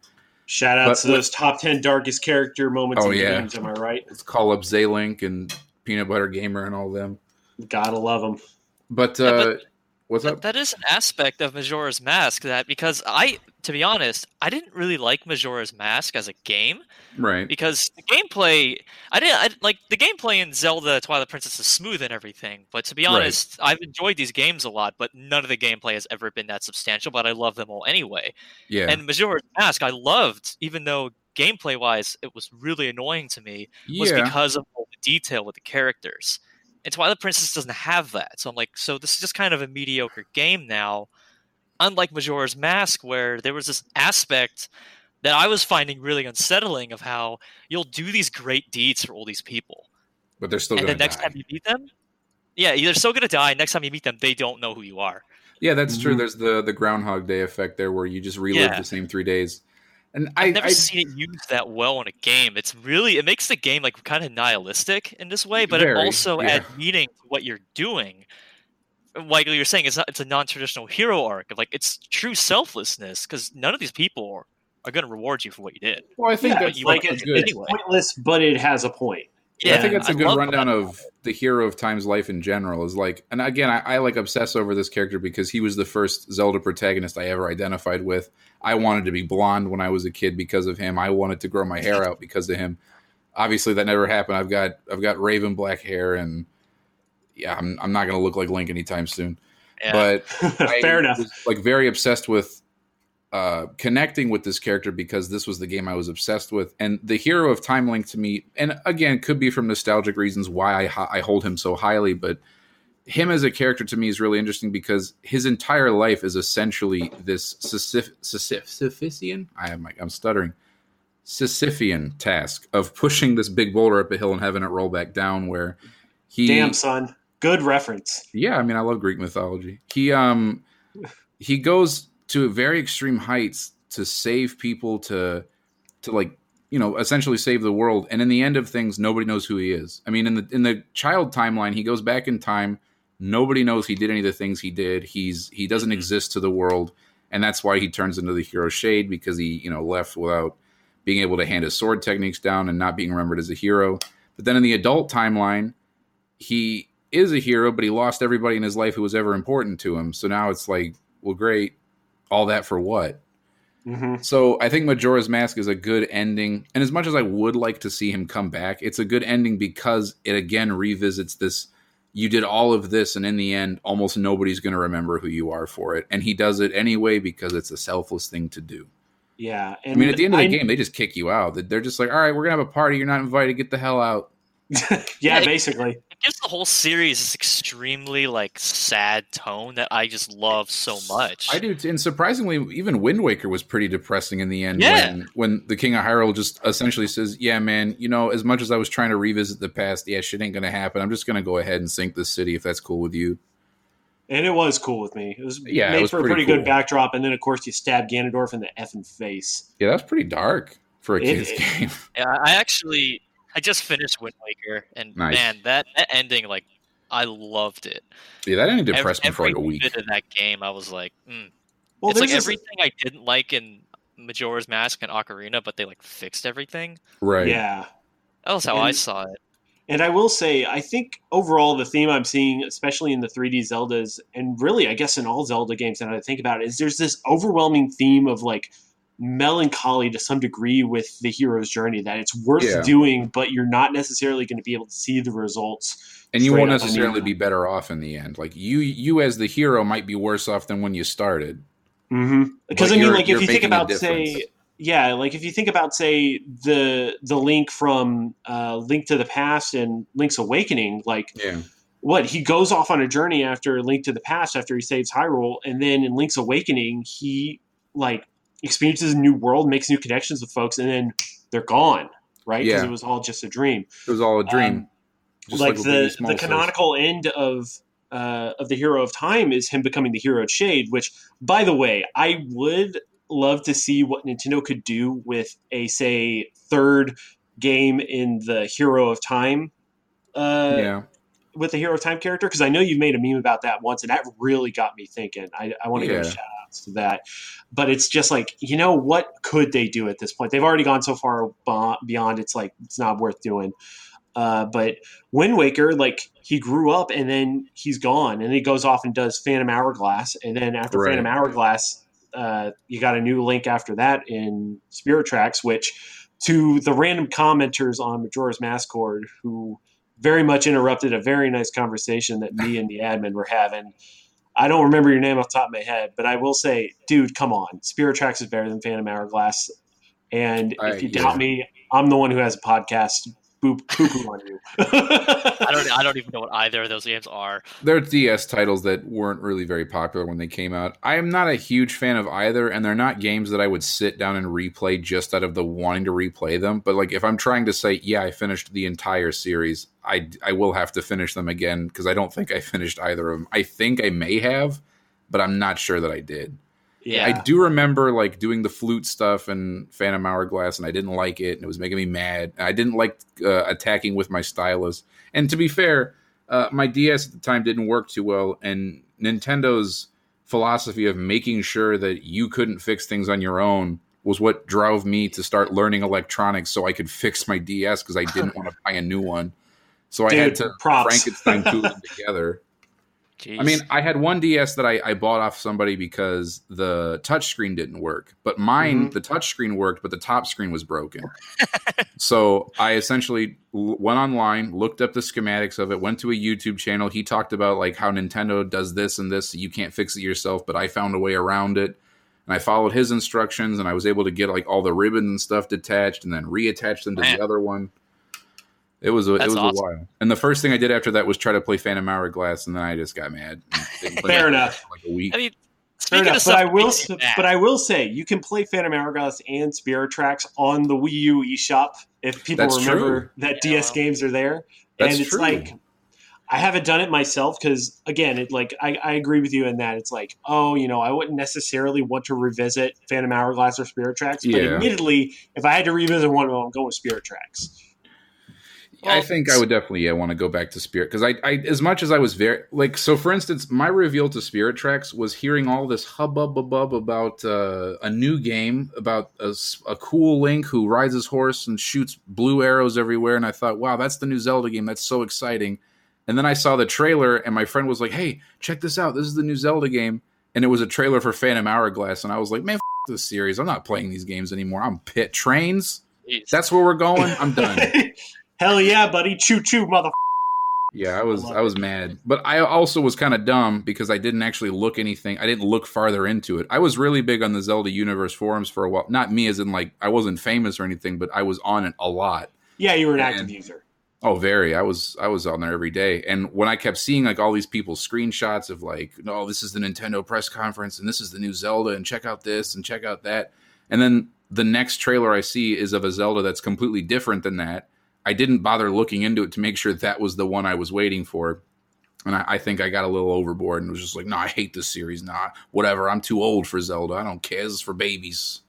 Shout out But to those top ten darkest character moments Oh, in yeah. games. Am I right? Let's call up Zaylink and Peanut Butter Gamer and all them. Gotta love them. But, Yeah, uh, but- what's That, up? that is an aspect of Majora's Mask that because I, to be honest, I didn't really like Majora's Mask as a game right. because the gameplay, I didn't I, like the gameplay in Zelda Twilight Princess is smooth and everything. But to be Right. honest, I've enjoyed these games a lot, but none of the gameplay has ever been that substantial. But I love them all anyway. Yeah. And Majora's Mask, I loved, even though gameplay wise it was really annoying to me, was yeah. because of all the detail with the characters. And Twilight Princess doesn't have that. So I'm like, so this is just kind of a mediocre game now. Unlike Majora's Mask, where there was this aspect that I was finding really unsettling of how you'll do these great deeds for all these people. but they're still and going then to next die. time you meet them, yeah, they're still gonna die. Next time you meet them, they don't know who you are. Yeah, that's true. Mhm. There's the the Groundhog Day effect there, where you just relive Yeah. the same three days. And I, I've never I seen it used that well in a game. It's really it makes the game like kind of nihilistic in this way, but it also yeah. adds meaning to what you're doing. Like you're saying, it's not it's a non-traditional hero arc of like it's true selflessness because none of these people are, are going to reward you for what you did. well, I think Yeah, that's like like want a good. It's pointless, but it has a point. I think that's a good rundown that. of the hero of Time's life in general. Is like, and again, I, I like obsess over this character because he was the first Zelda protagonist I ever identified with. I wanted to be blonde when I was a kid because of him. I wanted to grow my hair out because of him. Obviously, that never happened. I've got I've got raven black hair, and yeah, I'm I'm not going to look like Link anytime soon. Yeah. But I Fair enough. was, like very obsessed with uh, connecting with this character because this was the game I was obsessed with, and the hero of Time Link to me, and again, could be from nostalgic reasons why I, I hold him so highly, but him as a character to me is really interesting because his entire life is essentially this Sisyph-. I am I'm stuttering. Sisyphean task of pushing this big boulder up a hill and having it roll back down. Where he Damn, son. Good reference. yeah, I mean, I love Greek mythology. He um he goes to very extreme heights to save people to to like you know essentially save the world. And in the end of things, nobody knows who he is. I mean, in the in the child timeline, he goes back in time. Nobody knows he did any of the things he did. He's he doesn't Mhm. exist to the world, and that's why he turns into the hero shade because he you know left without being able to hand his sword techniques down and not being remembered as a hero. But then in the adult timeline, he is a hero, but he lost everybody in his life who was ever important to him. So now it's like, well, great, all that for what? hmm So I think Majora's Mask is a good ending. And as much as I would like to see him come back, it's a good ending because it again revisits this. You did all of this, and in the end, almost nobody's going to remember who you are for it. And he does it anyway because it's a selfless thing to do. Yeah. I mean, at the end of the I- game, they just kick you out. They're just like, all right, we're going to have a party. You're not invited. Get the hell out. Yeah, basically. It gives the whole series this extremely like sad tone that I just love so much. I do, too. and surprisingly, even Wind Waker was pretty depressing in the end. Yeah. When when the King of Hyrule just essentially says, "Yeah, man, you know, as much as I was trying to revisit the past, yeah, shit ain't gonna happen. I'm just gonna go ahead and sink the city if that's cool with you." And it was cool with me. It was Yeah, it was for a pretty pretty cool. good backdrop, and then of course you stab Ganondorf in the effing face. Yeah, that's pretty dark for a It- kids it- game. Yeah, I actually I just finished Wind Waker, and Nice. man, that, that ending like I loved it. yeah, that ended Every, depressed me for like a week. bit of that game, I was like, mm. Well, it's like everything I didn't like in Majora's Mask and Ocarina, but they like fixed everything. Right. yeah. That was how I saw it. And I will say, I think overall the theme I'm seeing, especially in the 3D Zeldas, and really, I guess in all Zelda games that I think about, it, is there's this overwhelming theme of like melancholy to some degree with the hero's journey that it's worth Yeah. doing, but you're not necessarily going to be able to see the results. And you won't necessarily be better off in the end. Like you, you as the hero might be worse off than when you started. Mm-hmm. Because I mean, like if you think about say, yeah, like if you think about say the the link from uh, Link to the Past and Link's Awakening, like Yeah. what he goes off on a journey after Link to the Past after he saves Hyrule, and then in Link's Awakening he like experiences a new world, makes new connections with folks, and then they're gone, right? Because Yeah. it was all just a dream. It was all a dream. Um, Just like, what the the says. canonical end of uh, of the Hero of Time is him becoming the Hero of Shade. Which, by the way, I would love to see what Nintendo could do with a say third game in the Hero of Time. Uh, yeah, with the Hero of Time character because I know you've made a meme about that once, and that really got me thinking. I, I want to Yeah. give a shout to that, but it's just like you know what could they do at this point? They've already gone so far beyond. It's like it's not worth doing. Uh, but Wind Waker, like he grew up and then he's gone, and he goes off and does Phantom Hourglass, and then after Right. Phantom Hourglass, uh, you got a new link after that in Spirit Tracks, which to the random commenters on Majora's Maskcord who very much interrupted a very nice conversation that me and the admin were having. I don't remember your name off the top of my head, but I will say, dude, come on. Spirit Tracks is better than Phantom Hourglass. And I- if you yeah. doubt me, I'm the one who has a podcast. Boop, poo poo on you. I don't. I don't even know what either of those games are. they're DS titles that weren't really very popular when they came out. I am not a huge fan of either, and they're not games that I would sit down and replay just out of the wanting to replay them. But like, if I'm trying to say, yeah, I finished the entire series, I I will have to finish them again because I don't think I finished either of them. I think I may have, but I'm not sure that I did. Yeah. I do remember like doing the flute stuff and Phantom Hourglass, and I didn't like it, and it was making me mad. I didn't like uh, attacking with my stylus. And to be fair, uh, my DS at the time didn't work too well, and Nintendo's philosophy of making sure that you couldn't fix things on your own was what drove me to start learning electronics so I could fix my DS because I didn't want to buy a new one. So I had to props. Frankenstein tool them together. Jeez. I mean, I had one DS that I, I bought off somebody because the touchscreen didn't work, but mine, Mhm. the touchscreen worked, but the top screen was broken. so I essentially went online, looked up the schematics of it, went to a YouTube channel. He talked about like how Nintendo does this and this. You can't fix it yourself, but I found a way around it. And I followed his instructions, and I was able to get like all the ribbons and stuff detached, and then reattach them to Man. the other one. It was a, it That's was awesome. a while. And the first thing I did after that was try to play Phantom Hourglass, and then I just got mad. and didn't play Fair enough. Like a week. I mean, Fair speaking enough, of but, I will, makes but I will say you can play Phantom Hourglass and Spirit Tracks on the Wii U eShop if people That's remember true. that Yeah, DS well. games are there. That's and it's true. like I haven't done it myself because again, it like I, I agree with you in that it's like oh you know I wouldn't necessarily want to revisit Phantom Hourglass or Spirit Tracks, but Yeah. admittedly, if I had to revisit one of them, I'm going with Spirit Tracks. I think I would definitely yeah, want to go back to Spirit because I, I, as much as I was very like, so for instance, my reveal to Spirit Tracks was hearing all this hubbub about uh, a new game about a cool Link who rides his horse and shoots blue arrows everywhere, and I thought, wow, that's the new Zelda game. That's so exciting. And then I saw the trailer, and my friend was like, "Hey, check this out! This is the new Zelda game." And it was a trailer for Phantom Hourglass, and I was like, "Man, f- this series! I'm not playing these games anymore. I'm pit trains. jeez. That's where we're going. I'm done." Hell yeah, buddy! Choo choo, mother. Yeah, I was I I was mad, but I also was kind of dumb because I didn't actually look anything. I didn't look farther into it. I was really big on the Zelda Universe forums for a while. Not me, as in like I wasn't famous or anything, but I was on it a lot. Yeah, you were an And- active user. Oh, very. I was I was on there every day, and when I kept seeing like all these people's screenshots of like, no, this is the Nintendo press conference, and this is the new Zelda, and check out this and check out that, and then the next trailer I see is of a Zelda that's completely different than that. I didn't bother looking into it to make sure that was the one I was waiting for. And I, I think I got a little overboard and was just like, no, I hate this series. Nah, whatever. I'm too old for Zelda. I don't care. This is for babies.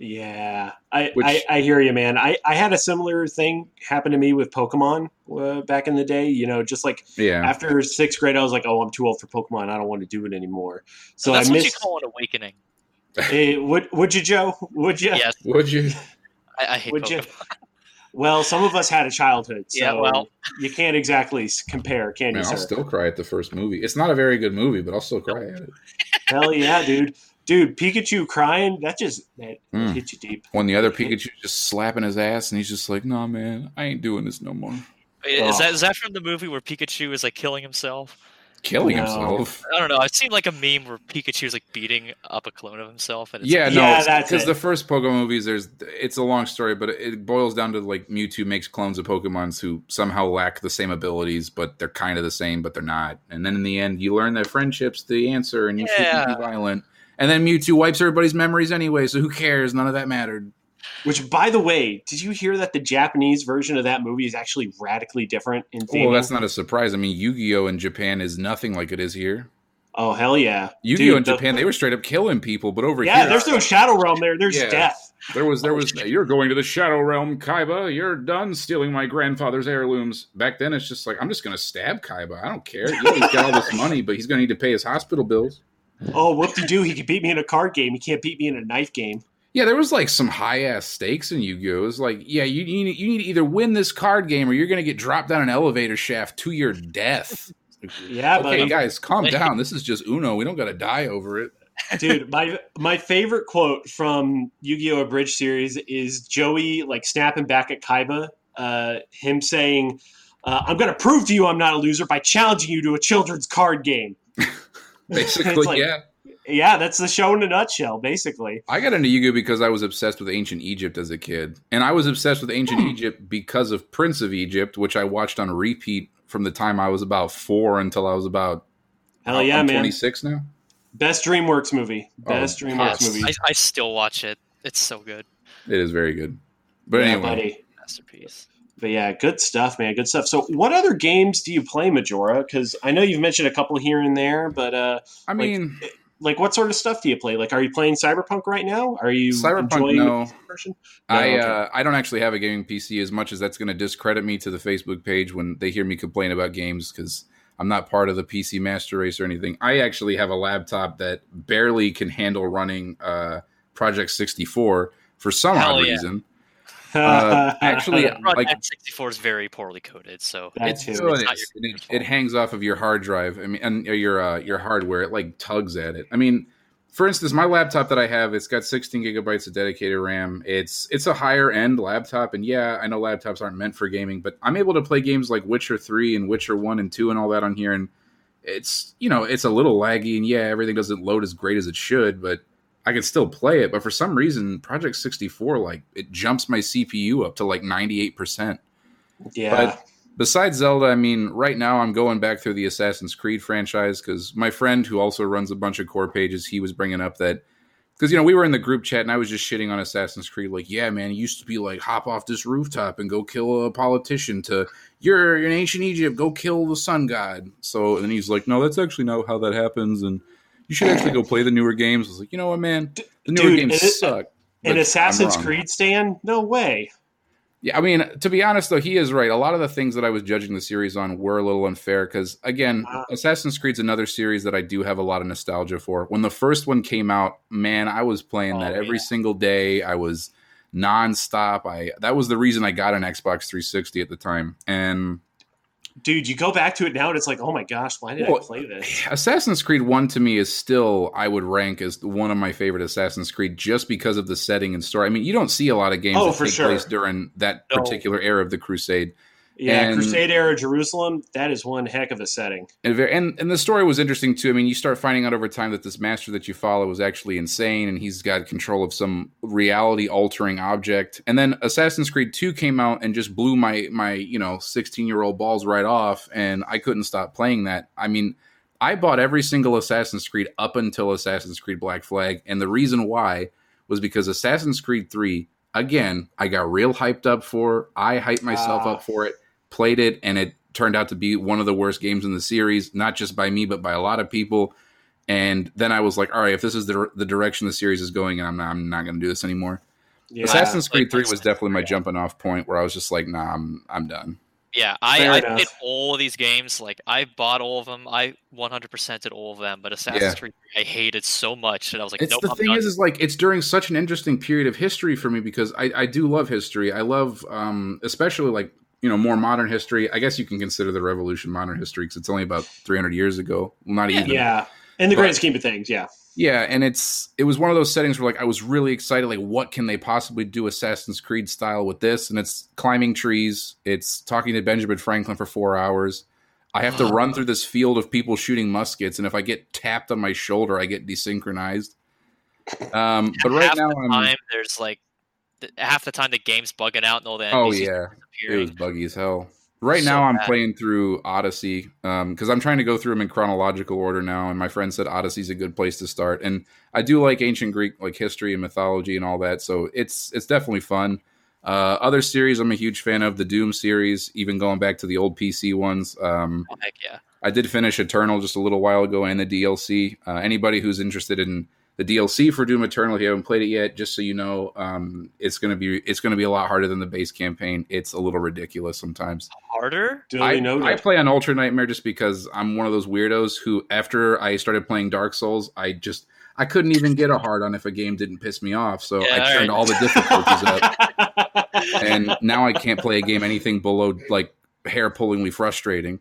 Yeah, I, Which- I, I hear you, man. I, I had a similar thing happen to me with Pokemon uh, back in the day. You know, just like Yeah. after sixth grade, I was like, oh, I'm too old for Pokemon. I don't want to do it anymore. So That's I what you missed. call an awakening. Eh, would would you, Joe? Would you? Yes, Would you? I, I hate Would you? Pokemon. Well, some of us had a childhood, so Yeah, well- you can't exactly compare, can Man, you, I'll sir? still cry at the first movie. It's not a very good movie, but I'll still cry at it. Hell yeah, dude. Dude, Pikachu crying, that just that Mm. hit you deep. When the other Pikachu just slapping his ass, and he's just like, "Nah, man, I ain't doing this no more." Is Oh. that is that from the movie where Pikachu is like killing himself? Killing No. himself. I don't know. I've seen like a meme where Pikachu's like beating up a clone of himself, and it's Yeah, like, no, Yeah, that's because it. the first Pokemon movies, there's it's a long story, but it boils down to like Mewtwo makes clones of Pokemons who somehow lack the same abilities, but they're kind of the same, but they're not. And then in the end, you learn that friendship's the answer, and you shouldn't be violent. And then Mewtwo wipes everybody's memories anyway, so who cares? None of that mattered. Which, by the way, did you hear that the Japanese version of that movie is actually radically different in theme? Well, that's not a surprise. I mean, Yu-Gi-Oh in Japan is nothing like it is here. Oh hell yeah! Yu-Gi-Oh in the- Japan, they were straight up killing people, but over here Yeah, here, there's no Shadow Realm there. There's Yeah. death. There was there was you're going to the Shadow Realm, Kaiba. You're done stealing my grandfather's heirlooms. Back then, it's just like I'm just going to stab Kaiba. I don't care. Yeah, he's got all this money, but he's going to need to pay his hospital bills. Oh, whoop de doo! He can beat me in a card game. He can't beat me in a knife game. Yeah, there was like some high ass stakes in Yu-Gi-Oh. It was like, yeah, you, you need you need to either win this card game or you're going to get dropped down an elevator shaft to your death. Yeah, okay, but guys, calm down. This is just Uno. We don't got to die over it. dude, my my favorite quote from Yu-Gi-Oh! Abridged series is Joey like snapping back at Kaiba. Uh, him saying, uh, "I'm going to prove to you I'm not a loser by challenging you to a children's card game." Basically, like- yeah. Yeah, that's the show in a nutshell, basically. I got into Yu-Gi-Oh because I was obsessed with ancient Egypt as a kid, and I was obsessed with ancient Egypt because of Prince of Egypt, which I watched on repeat from the time I was about four until I was about. Hell yeah, I'm man! 26 now. Best DreamWorks movie. Oh, Best DreamWorks Yes, movie. I, I still watch it. It's so good. It is very good. But yeah, anyway, buddy. Masterpiece. But yeah, good stuff, man. Good stuff. So, what other games do you play, Majora? Because I know you've mentioned a couple here and there, but uh, I mean, like, what sort of stuff do you play? Like, are you playing Cyberpunk right now? Are you Cyberpunk. enjoying No, the version? No, I okay. uh, I don't actually have a gaming PC as much as that's going to discredit me to the Facebook page when they hear me complain about games because I'm not part of the PC master race or anything. I actually have a laptop that barely can handle running uh, Project 64 for some Hell odd yeah. reason. Uh, actually, Project like- 64 is very poorly coded, so That it's, it's Oh, it, your is. And it, fault. it hangs off of your hard drive. I mean, and your uh, your hardware. It like tugs at it. I mean, for instance, my laptop that I have, it's got 16 gigabytes of dedicated RAM. It's it's a higher end laptop, and yeah, I know laptops aren't meant for gaming, but I'm able to play games like Witcher 3 and Witcher 1 and 2 and all that on here, and it's you know it's a little laggy, and yeah, everything doesn't load as great as it should, but I can still play it. But for some reason, Project 64 like it jumps my CPU up to like 98 percent. yeah. But besides Zelda, I mean, right now I'm going back through the Assassin's Creed franchise because my friend who also runs a bunch of core pages, he was bringing up that because you know we were in the group chat and I was just shitting on Assassin's Creed, like, yeah, man, it used to be like hop off this rooftop and go kill a politician. To you're in ancient Egypt, go kill the sun god. So and then he's like, no, that's actually not how that happens, and you should actually go play the newer games. I was like, you know what, man, the newer Dude, games it- suck. An Assassin's Creed stand? No way. Yeah, I mean, to be honest, though, he is right. A lot of the things that I was judging the series on were a little unfair because, again, Ah. Assassin's Creed's another series that I do have a lot of nostalgia for. When the first one came out, man, I was playing that Oh, every yeah. single day. I was nonstop. I that was the reason I got an Xbox 360 at the time. And Dude, you go back to it now and it's like, oh my gosh, why did Well, I play this? Assassin's Creed 1 to me is still, I would rank as one of my favorite Assassin's Creed just because of the setting and story. I mean, you don't see a lot of games Oh, that take sure. place during that particular era of the Crusade. Yeah, And- Crusade era Jerusalem, that is one heck of a setting. and, very, and and the story was interesting too. I mean, you start finding out over time that this master that you follow is actually insane, and he's got control of some reality altering object. And then Assassin's Creed Two came out and just blew my my you know sixteen year old balls right off, and I couldn't stop playing that. I mean, I bought every single Assassin's Creed up until Assassin's Creed Black Flag, and the reason why was because Assassin's Creed Three. Again, I got real hyped up for. I hyped myself Ah. up for it played it and it turned out to be one of the worst games in the series not just by me but by a lot of people and then i was like all right if this is the, the direction the series is going and i'm not, I'm not going to do this anymore Yeah. assassin's creed Like, 3 was definitely my yeah. jumping off point where i was just like nah i'm, I'm done Yeah, I, Fair I enough. played all of these games. Like I bought all of them. I 100% did all of them. But Assassin's Yeah. Creed, I hated so much that I was like, it's nope. the I'm thing done. is is like it's during such an interesting period of history for me because i, I do love history i love um, especially like you know more modern history i guess you can consider the revolution modern history because it's only about 300 years ago well, not Yeah. even Yeah. In the But- grand scheme of things, yeah. Yeah, and it's it was one of those settings where like I was really excited, like what can they possibly do Assassin's Creed style with this? And it's climbing trees, it's talking to Benjamin Franklin for four hours. I have to run through this field of people shooting muskets, and if I get tapped on my shoulder, I get desynchronized. Um, but right now the I'm time, there's like th- half the time the game's bugging out and all that. Oh yeah, it was buggy as hell. Right So now, I'm bad. playing through Odyssey because I'm trying to go through them in chronological order now. And my friend said Odyssey's a good place to start. And I do like ancient Greek, like history and mythology and all that. So it's it's definitely fun. Uh, other series I'm a huge fan of the Doom series, even going back to the old PC ones. Um, Oh, heck yeah. I did finish Eternal just a little while ago and the DLC. Uh, anybody who's interested in the DLC for Doom Eternal, if you haven't played it yet, just so you know, um, it's gonna be it's gonna be a lot harder than the base campaign. It's a little ridiculous sometimes. Harder? I, noted. I play on Ultra Nightmare just because I'm one of those weirdos who, after I started playing Dark Souls, I just I couldn't even get a hard on if a game didn't piss me off. So Yeah, I all turned right. all the difficulties up, and now I can't play a game anything below like hair pullingly frustrating.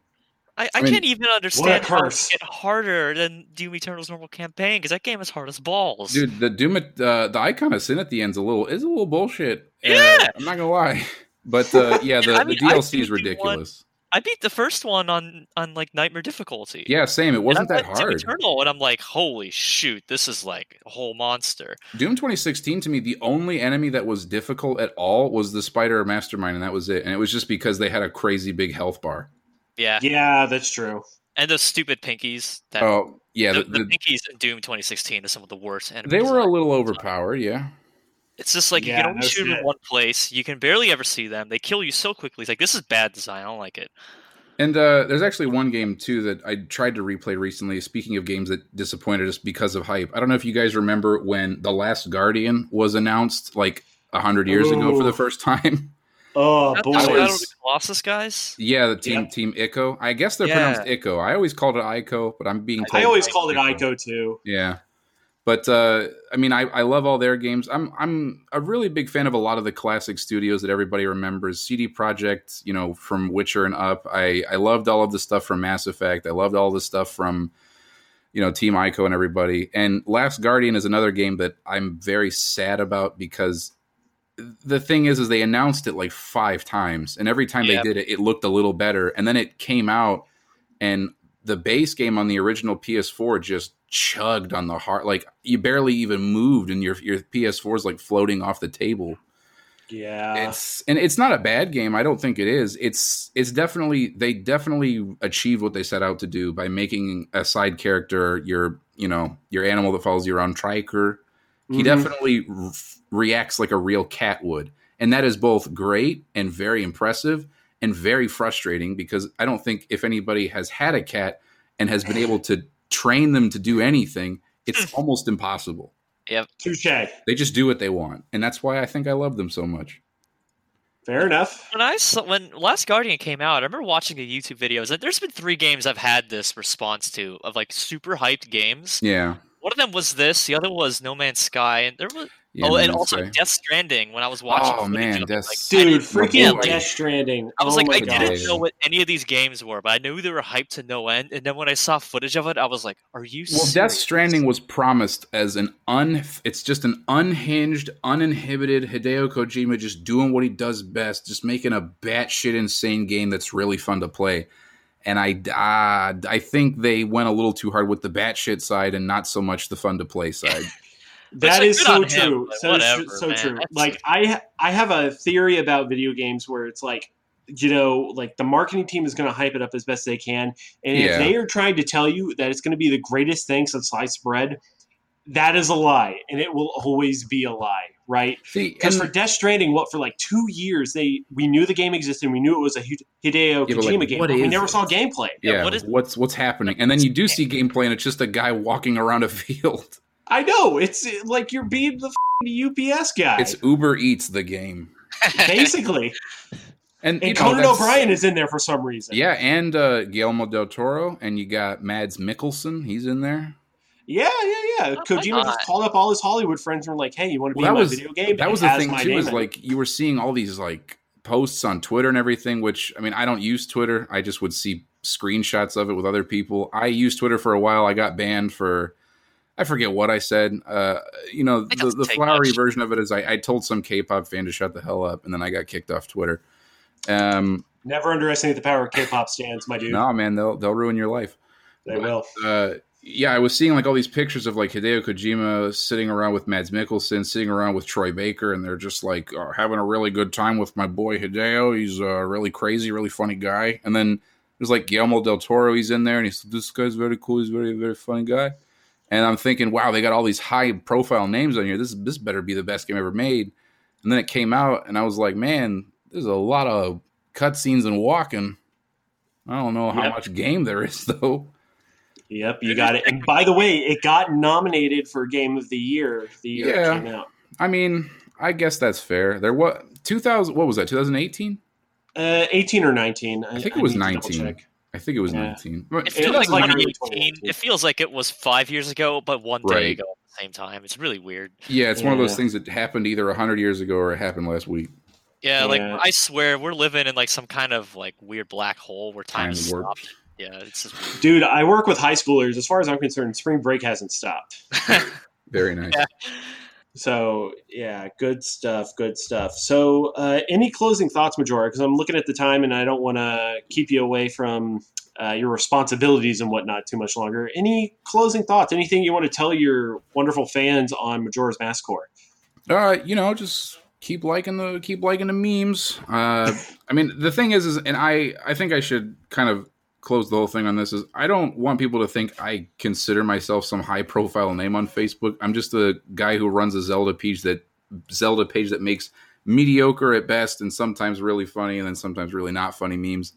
I, I, I mean, can't even understand how it get harder than Doom Eternal's normal campaign because that game is hard as balls. Dude, the Doom, uh, the icon of sin at the end's a little is a little bullshit. Uh, Yeah. I'm not gonna lie, but uh, yeah, the, I mean, the DLC is beat the one- ridiculous. I beat the first one on on like Nightmare difficulty. Yeah, same. It wasn't that hard. Eternal, and I'm like, holy shoot, this is like a whole monster. Doom 2016 to me, the only enemy that was difficult at all was the Spider Mastermind, and that was it. And it was just because they had a crazy big health bar. Yeah, yeah, that's true. and those stupid pinkies. That Oh, yeah, the, the, the the, pinkies in Doom 2016 are some of the worst enemies. they were a I've- little overpowered. Yeah, It's just like you can only no shoot them shit. in one place. You can barely ever see them. They kill you so quickly. It's like this is bad design. I don't like it. and uh, there's actually one game too that I tried to replay recently. Speaking of games that disappointed us because of hype, I don't know if you guys remember when The Last Guardian was announced like a hundred years ago for the first time. Oh Not boy. the I Shadow of was- the Colossus guys. yeah, the team Yep. Team Ico. I guess they're Yeah. pronounced Ico. I always called it Ico, but I'm being told I always called it Ico too. Yeah. But uh, I mean, I, I love all their games. I'm I'm a really big fan of a lot of the classic studios that everybody remembers. CD Projekt, you know, from Witcher and up. I I loved all of the stuff from Mass Effect. I loved all the stuff from you know Team Ico and everybody. And Last Guardian is another game that I'm very sad about because the thing is, is they announced it like five times, and every time Yeah. they did it, it looked a little better. And then it came out, and the base game on the original PS4 just chugged on the heart. Like you barely even moved, and your your PS4 is like floating off the table. Yeah. It's and it's not a bad game. I don't think it is. It's it's definitely they definitely achieved what they set out to do by making a side character your you know your animal that follows you around Trico. He Mhm. definitely reacts like a real cat would, and that is both great and very impressive and very frustrating because I don't think if anybody has had a cat and has been able to train them to do anything, it's hmm. almost impossible. Yep. Touche. They just do what they want, and that's why I think I love them so much. Fair enough. When I saw, when Last Guardian came out, I remember watching the YouTube videos. And there's been three games I've had this response to of like super hyped games. Yeah. One of them was this. The other was No Man's Sky, and there was yeah oh, and also sky. Death Stranding. When I was watching, Oh, man, Death- like, Dude, freaking like, Death Stranding. I was oh like, I God. didn't know what any of these games were, but I knew they were hyped to no end. And then when I saw footage of it, I was like, "Are you?" Well, Death? Stranding was promised as an un. It's just an unhinged, uninhibited Hideo Kojima just doing what he does best, just making a batshit insane game that's really fun to play. And I, uh, I think they went a little too hard with the batshit side and not so much the fun to play side. That like, is so on him, true. but so whatever, so man. true. That's- Like I I have a theory about video games where it's like you know, like the marketing team is going to hype it up as best they can, and Yeah. if they are trying to tell you that it's going to be the greatest thing since sliced bread, that is a lie, and it will always be a lie, right? Because and- for Death Stranding, what for like two years they we knew the game existed, we knew it was a Hideo Yeah, but, Kojima like, game, what but we never it? saw gameplay. Yeah, yeah, what is- what's what's happening? And then you do see gameplay, and it's just a guy walking around a field. I know it's like you're being the f***ing UPS guy, It's Uber Eats the game, basically. and, And Conan that's- O'Brien is in there for some reason. Yeah, and uh, Guillermo del Toro, and you got Mads Mikkelsen. He's in there. Yeah, yeah, yeah. why Kojima just called up all his Hollywood friends and were like, "Hey, you want to be Well, in that my was- video game?" That was the thing too. Is like you were seeing all these like posts on Twitter and everything. Which I mean, I don't use Twitter. I just would see screenshots of it with other people. I used Twitter for a while. I got banned for. I forget what I said. Uh, you know, the, the flowery much. version of it is I, I told some K-pop fan to shut the hell up, and then I got kicked off Twitter. Um, never underestimate the power of K-pop stands, my dude. no, man, they'll they'll ruin your life. they but, will. uh, yeah, I was seeing like all these pictures of like Hideo Kojima sitting around with Mads Mikkelsen, sitting around with Troy Baker, and they're just like uh, having a really good time with my boy Hideo. He's a really crazy, really funny guy. And then there's like Guillermo del Toro. He's in there, and he's this guy's very cool. He's very very funny guy. And I'm thinking, wow, they got all these high profile names on here. This this better be the best game ever made. And then it came out, and I was like, man, there's a lot of cutscenes and walking. I don't know how Yep. much game there is though. Yep, you got it. And by the way, it got nominated for Game of the Year the year Yeah. it came out. I mean, I guess that's fair. There was 2000. What was that? 2018. Uh, 18 or 19. I, I think it was need 19. Check. I think it was Yeah. 19. It feels like 2019. 2018. It feels like it was five years ago, but one day Right. ago at the same time. It's really weird. yeah, it's one of those things that happened either 100 years ago or it happened last week. Yeah, like I swear we're living in like some kind of like weird black hole where time Time is warp. stopped. Yeah, it's just weird. Dude, I work with high schoolers. As far as I'm concerned, spring break hasn't stopped. Very nice. So yeah, good stuff. Good stuff. So, uh, any closing thoughts, Majora? Because I'm looking at the time, and I don't want to keep you away from uh, your responsibilities and whatnot too much longer. Any closing thoughts? Anything you want to tell your wonderful fans on Majora's Mask Core? Uh, you know, just keep liking the keep liking the memes. Uh, I mean, the thing is, is and I I think I should kind of close the whole thing on this is I don't want people to think I consider myself some high profile name on Facebook. I'm just a guy who runs a Zelda page that Zelda page that makes mediocre at best and sometimes really funny and then sometimes really not funny memes.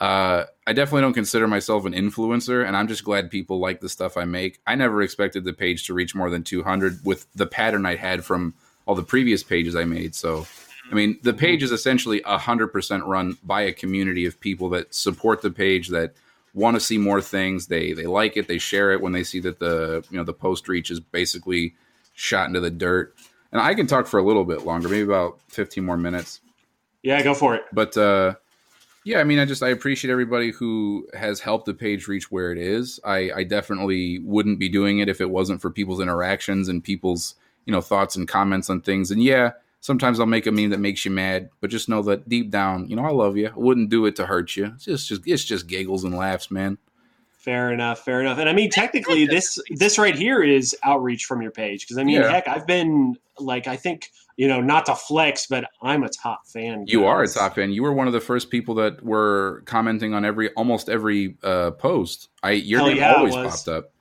Uh, I definitely don't consider myself an influencer, and I'm just glad people like the stuff I make. I never expected the page to reach more than 200 with the pattern I had from all the previous pages I made. So, I mean, the page is essentially 100% run by a community of people that support the page, that want to see more things. They they like it, they share it when they see that the you know the post reach is basically shot into the dirt. And I can talk for a little bit longer, maybe about 15 more minutes. Yeah, go for it. But uh, yeah, I mean, I just I appreciate everybody who has helped the page reach where it is. I, I definitely wouldn't be doing it if it wasn't for people's interactions and people's you know thoughts and comments on things. And yeah, sometimes I'll make a meme that makes you mad, but just know that deep down, you know, I love you. I wouldn't do it to hurt you. It's just, just it's just giggles and laughs, man. Fair enough. Fair enough. And I mean, technically, this this right here is outreach from your page because I mean, Yeah. heck, I've been like, I think you know, not to flex, but I'm a top fan. You are a top fan. You were one of the first people that were commenting on every almost every uh, post. I your Hell name yeah, always popped up.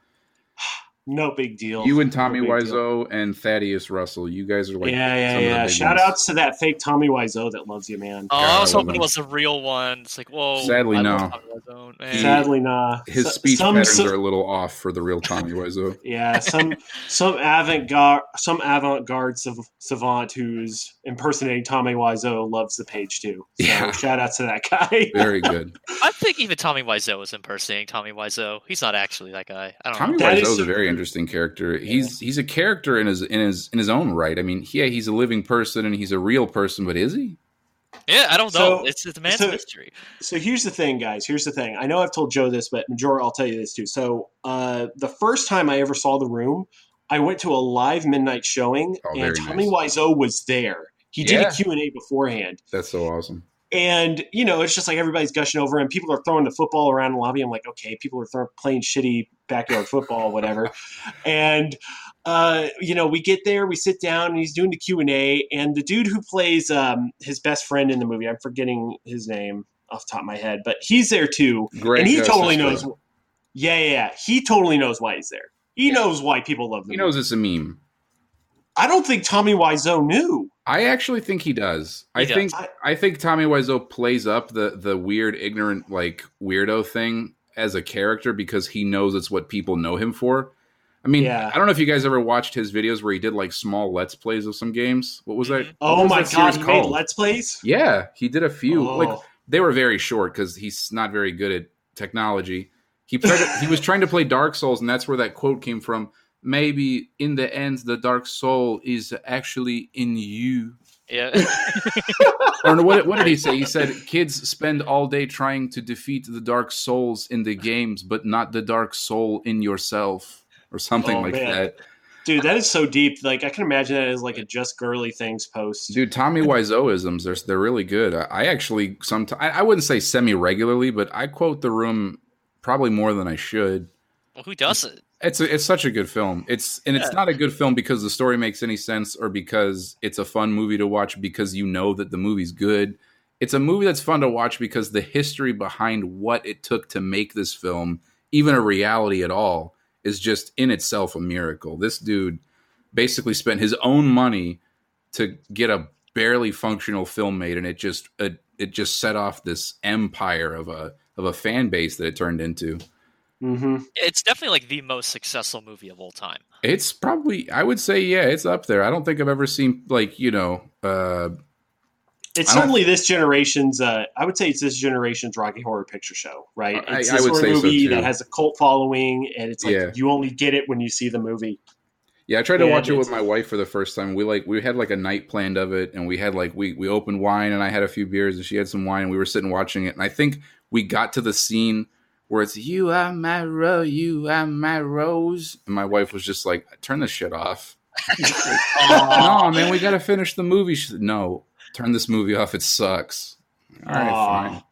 No big deal. You and Tommy No big deal. Wiseau and Thaddeus Russell. You guys are like yeah, yeah, some of the yeah. big Shout ones. outs to that fake Tommy Wiseau that loves you, man. Oh, God, I was I hoping him. it was a real one. It's like, whoa. Sadly, I no. Wiseau, Sadly, nah. His So- speech some, patterns so- are a little off for the real Tommy Wiseau. Yeah, some some avant garde some avant garde sav- savant who's impersonating Tommy Wiseau loves the page too. So Yeah. shout out to that guy. Very good. I think even Tommy Wiseau is impersonating Tommy Wiseau. He's not actually that guy. I don't Tommy know. That Wiseau is is a very interesting character. He's he's a character in his in his in his own right. I mean, yeah, he's a living person and he's a real person, but is he? Yeah, I don't So- know. It's, it's a man's so- mystery. So here's the thing, guys. Here's the thing. I know I've told Joe this, but Majora, I'll tell you this too. So uh, the first time I ever saw the room, I went to a live midnight showing, Oh, and Tommy nice. Wiseau was there. He did Yeah. a Q and A beforehand, That's so awesome. and you know it's just like everybody's gushing over him. People are throwing the football around the lobby. I'm like, okay, people are throwing, playing shitty backyard football, whatever. and uh, you know, we get there, we sit down, and he's doing the Q and A, and the dude who plays um, his best friend in the movie, I'm forgetting his name off the top of my head, but he's there too, Greg, and he totally Sestero. knows. Yeah, yeah, yeah, he totally knows why he's there. He Yeah. knows why people love the He movie. knows it's a meme. I don't think Tommy Wiseau knew. I actually think he does. I does. think I- I think Tommy Wiseau plays up the the weird, ignorant, like weirdo thing as a character because he knows it's what people know him for. I mean, Yeah. I don't know if you guys ever watched his videos where he did like small let's plays of some games. What was that? Mhm. what Oh was my that god, he called? made Let's Plays. Yeah, he did a few. Oh. Like they were very short because he's not very good at technology. He tried to, he was trying to play Dark Souls, and that's where that quote came from. Maybe in the end, the Dark Soul is actually in you. Yeah. Or no, what, what did he say? He said, "Kids spend all day trying to defeat the Dark Souls in the games, but not the Dark Soul in yourself." Or something Oh, like man. that. Dude, that is so deep. Like I can imagine that as like a just girly things post. Dude, Tommy Wiseauisms, they're they're really good. I, I actually sometimes I, I wouldn't say semi regularly, but I quote the room probably more than I should. Well, who doesn't? It's a, it's such a good film. It's and it's Yeah. not a good film because the story makes any sense or because it's a fun movie to watch because you know that the movie's good. It's a movie that's fun to watch because the history behind what it took to make this film even a reality at all is just in itself a miracle. This dude basically spent his own money to get a barely functional film made and it just it, it just set off this empire of a of a fan base that it turned into. Hmm It's definitely like the most successful movie of all time. It's probably I would say yeah, it's up there. I don't think I've ever seen like, you know, uh It's I certainly this generation's. Uh, I would say it's this generation's Rocky Horror Picture Show, right? I- It's I this would sort of say so, movie too. that has a cult following, and it's like Yeah. you only get it when you see the movie. yeah, I tried to Yeah, watch it with my wife for the first time. We like we had like a night planned of it and we had like we we opened wine and I had a few beers and she had some wine and we were sitting watching it and I think we got to the scene where it's you are my rose, you are my rose. And my wife was just like, turn this shit off. no, man, we gotta finish the movie. She said, no, turn this movie off. It sucks. All right, Aw. fine.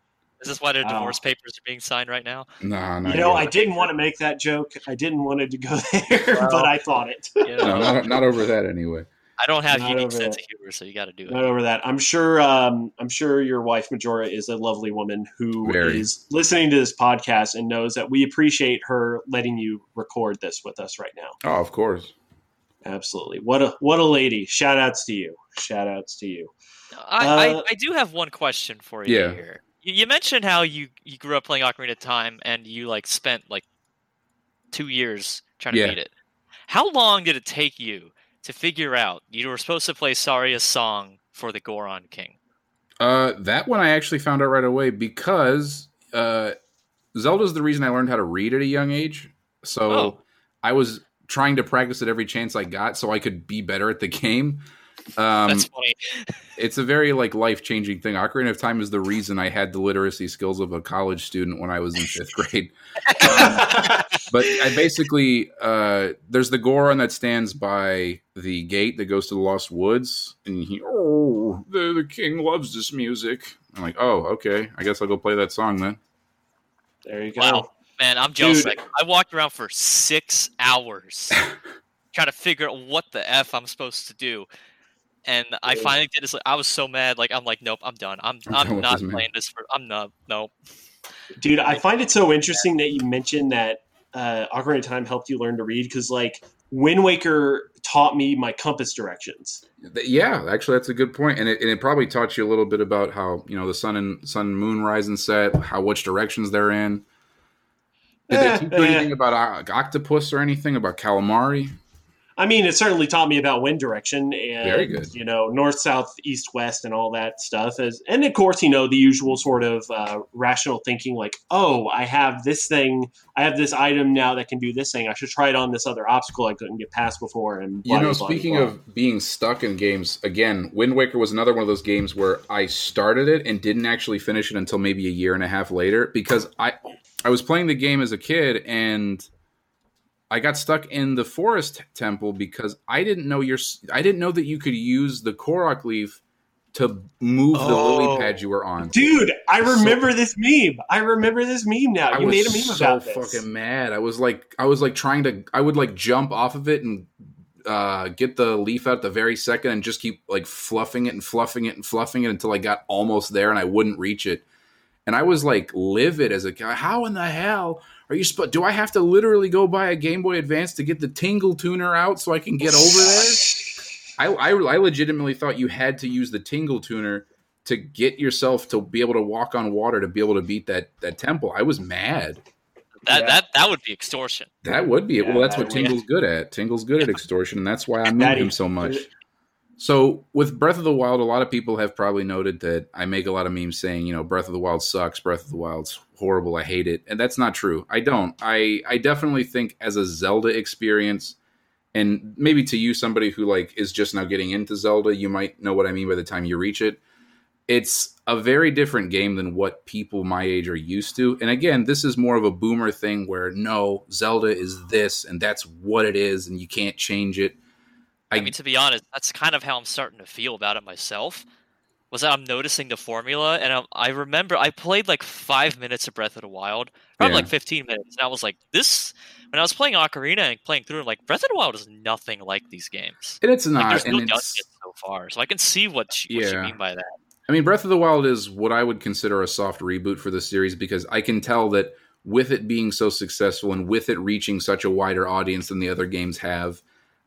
Is this why their Oh. divorce papers are being signed right now? No, no, You know, I didn't want to make that joke. I didn't want it to go there, Well. but I thought it. You know, no, not, not over that anyway. I don't have Not unique sense it. of humor, so you got to do it. Not over that. I'm sure. Um, I'm sure your wife Majora is a lovely woman who is Very. listening to this podcast and knows that we appreciate her letting you record this with us right now. Oh, of course. Absolutely. What a what a lady. Shout outs to you. Shout outs to you. I, Uh, I, I do have one question for you Yeah. here. You, you mentioned how you, you grew up playing Ocarina of Time and you like spent like two years trying to Yeah. beat it. How long did it take you to figure out you were supposed to play Saria's song for the Goron King? Uh, that one I actually found out right away because uh, Zelda's the reason I learned how to read at a young age. So Oh. I was trying to practice it every chance I got so I could be better at the game. Um, That's funny. it's a very like life changing thing. Ocarina of Time is the reason I had the literacy skills of a college student when I was in fifth grade. But I basically uh, there's the Goron that stands by the gate that goes to the Lost Woods, and he oh the, the king loves this music. I'm like, oh okay, I guess I'll go play that song then. there you go. Wow. Man, I'm jealous. Like, I walked around for six hours trying to figure out what the F I'm supposed to do. And I finally did this. I was so mad. Like, I'm like, nope, I'm done. I'm, I'm I'm, not this, man. playing this for. I'm not. Nope. Dude, I find it so interesting that you mentioned that uh, Ocarina of Time helped you learn to read because, like, Wind Waker taught me my compass directions. Yeah, actually, that's a good point, and it, and it probably taught you a little bit about how you know the sun and sun moon rise and set, how which directions they're in. Did Eh, they teach you eh. anything about o- octopus or anything about calamari? I mean, it certainly taught me about wind direction and Very good. you know north, south, east, west, and all that stuff. As and of course, you know the usual sort of uh, rational thinking, like, oh, I have this thing, I have this item now that can do this thing. I should try it on this other obstacle I couldn't get past before. And blah, You know, blah, speaking blah. of being stuck in games, again, Wind Waker was another one of those games where I started it and didn't actually finish it until maybe a year and a half later because I I was playing the game as a kid and I got stuck in the forest temple because I didn't know your I didn't know that you could use the Korok leaf to move the lily Oh. pad you were on. Dude, I So- remember this meme. I remember this meme now. I You made a meme so about this. fucking mad. I was like, I was like trying to, I would like jump off of it and uh, get the leaf out the very second and just keep like fluffing it and fluffing it and fluffing it until I got almost there and I wouldn't reach it. And I was like livid as a guy. How in the hell are you? Sp- do I have to literally go buy a Game Boy Advance to get the Tingle Tuner out so I can get over there? I, I, I legitimately thought you had to use the Tingle Tuner to get yourself to be able to walk on water to be able to beat that that temple. I was mad. That Yeah. that that would be extortion. That would be it. Yeah, well, that's that what would- Tingle's good at. Tingle's good at extortion, and that's why I move him so much. So with Breath of the Wild, a lot of people have probably noted that I make a lot of memes saying, you know, Breath of the Wild sucks, Breath of the Wild's horrible, I hate it. And that's not true. I don't. I I definitely think as a Zelda experience, and maybe to you, somebody who like is just now getting into Zelda, you might know what I mean by the time you reach it. It's a very different game than what people my age are used to. And again, this is more of a boomer thing where no, Zelda is this and that's what it is and you can't change it. I, I- mean, to be honest, that's kind of how I'm starting to feel about it myself. was that I'm noticing the formula, and I, I remember I played like five minutes of Breath of the Wild, probably Yeah. like 15 minutes, and I was like, this. When I was playing Ocarina and playing through, it, like Breath of the Wild is nothing like these games. And it's Like, not. there's no and it's, so far, so I can see what what you mean by that. I mean, Breath of the Wild is what I would consider a soft reboot for the series because I can tell that with it being so successful and with it reaching such a wider audience than the other games have,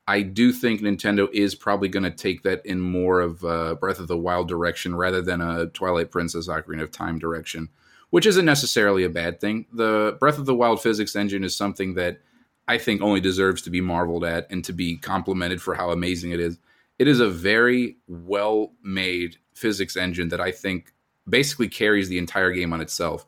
I do think Nintendo is probably going to take that in more of a Breath of the Wild direction rather than a Twilight Princess Ocarina of Time direction, which isn't necessarily a bad thing. The Breath of the Wild physics engine is something that I think only deserves to be marveled at and to be complimented for how amazing it is. It is a very well made physics engine that I think basically carries the entire game on itself.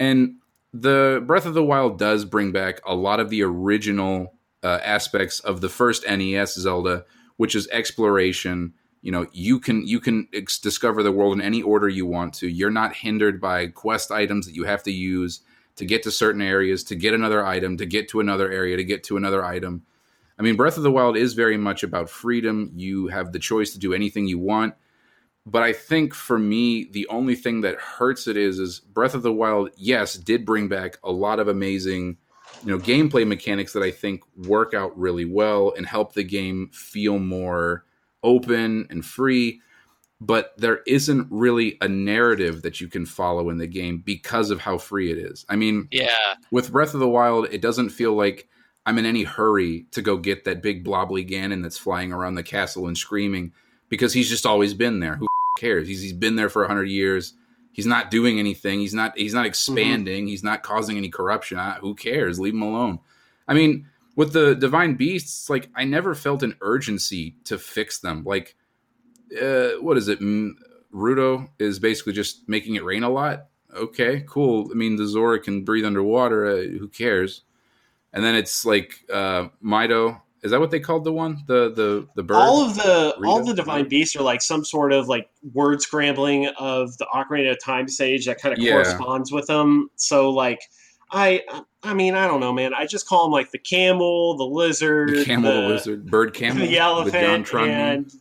And the Breath of the Wild does bring back a lot of the original uh, aspects of the first NES Zelda, which is exploration. You know, you can you can ex- discover the world in any order you want to. You're not hindered by quest items that you have to use to get to certain areas, to get another item, to get to another area, to get to another item. I mean, Breath of the Wild is very much about freedom. You have the choice to do anything you want. But I think for me, the only thing that hurts it is is Breath of the Wild, yes, did bring back a lot of amazing, you know, gameplay mechanics that I think work out really well and help the game feel more open and free. But there isn't really a narrative that you can follow in the game because of how free it is. I mean, Yeah, with Breath of the Wild, it doesn't feel like I'm in any hurry to go get that big blobly Ganon that's flying around the castle and screaming because he's just always been there. Who cares? He's he's been there for hundred years. He's not doing anything. He's not he's not expanding. He's not causing any corruption. I, who cares? Leave him alone. I mean, with the divine beasts, like I never felt an urgency to fix them. Like, uh, what is it? Rudo is basically just making it rain a lot. Okay, cool. I mean, the Zora can breathe underwater. Uh, who cares? And then it's like uh, Mido. Is that what they called the one? The the the bird. all of the all the divine beasts are like some sort of like word scrambling of the Ocarina of Time stage that kind of Yeah. corresponds with them. So like I I mean I don't know man. I just call them like the camel, the lizard, the camel, the, lizard, bird camel, the elephant, and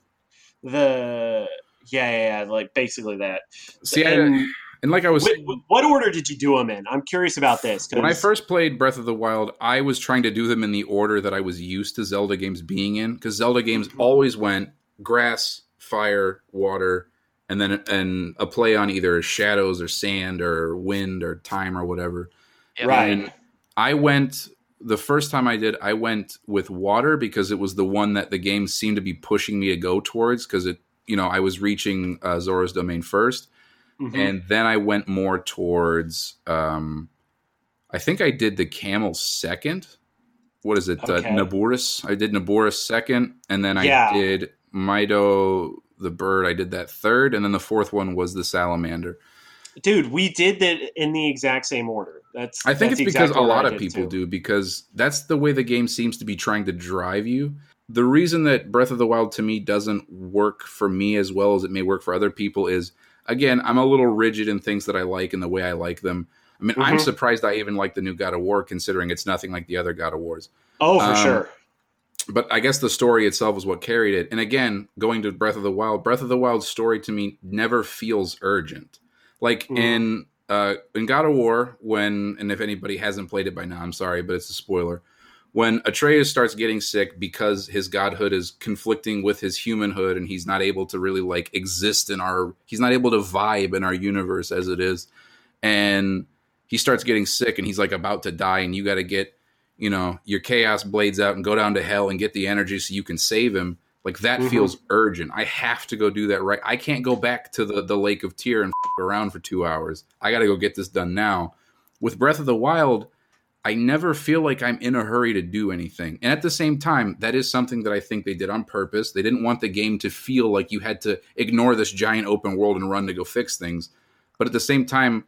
the yeah, yeah yeah like basically that. See, I, and like I was wh- what order did you do them in? I'm curious about this. 'cause- When I first played Breath of the Wild, I was trying to do them in the order that I was used to Zelda games being in, because Zelda games Mhm. always went grass, fire, water, and then and a play on either shadows or sand or wind or time or whatever. Yeah. right. And I went the first time I did, I went with water because it was the one that the game seemed to be pushing me to go towards because it, you know, I was reaching uh, Zora's domain first Mhm. and then I went more towards. Um, I think I did the camel second. What is it? Okay. Uh, Naboris. I did Naboris second, and then I Yeah. did Mido the bird. I did that third, and then the fourth one was the salamander. Dude, we did that in the exact same order. That's I think that's it's because exact a lot of people too. do because that's the way the game seems to be trying to drive you. The reason that Breath of the Wild to me doesn't work for me as well as it may work for other people is again, I'm a little rigid in things that I like and the way I like them. I mean, I'm Mhm. surprised I even like the new God of War considering it's nothing like the other God of Wars. Oh, for Um, sure. But I guess the story itself is what carried it. And again, going to Breath of the Wild, Breath of the Wild's story to me never feels urgent. Like Mhm. in uh, in God of War, when and if anybody hasn't played it by now, I'm sorry, but it's a spoiler. When Atreus starts getting sick because his godhood is conflicting with his humanhood, and he's not able to really like exist in our, he's not able to vibe in our universe as it is, and he starts getting sick, and he's like about to die, and you got to get you know your chaos blades out and go down to hell and get the energy so you can save him like that Mhm. feels urgent. I have to go do that right i can't go back to the, the lake of tear and f- around for two hours. I gotta go get this done now. With breath of the wild i never feel like i'm in a hurry to do anything and at the same time that is something that i think they did on purpose they didn't want the game to feel like you had to ignore this giant open world and run to go fix things but at the same time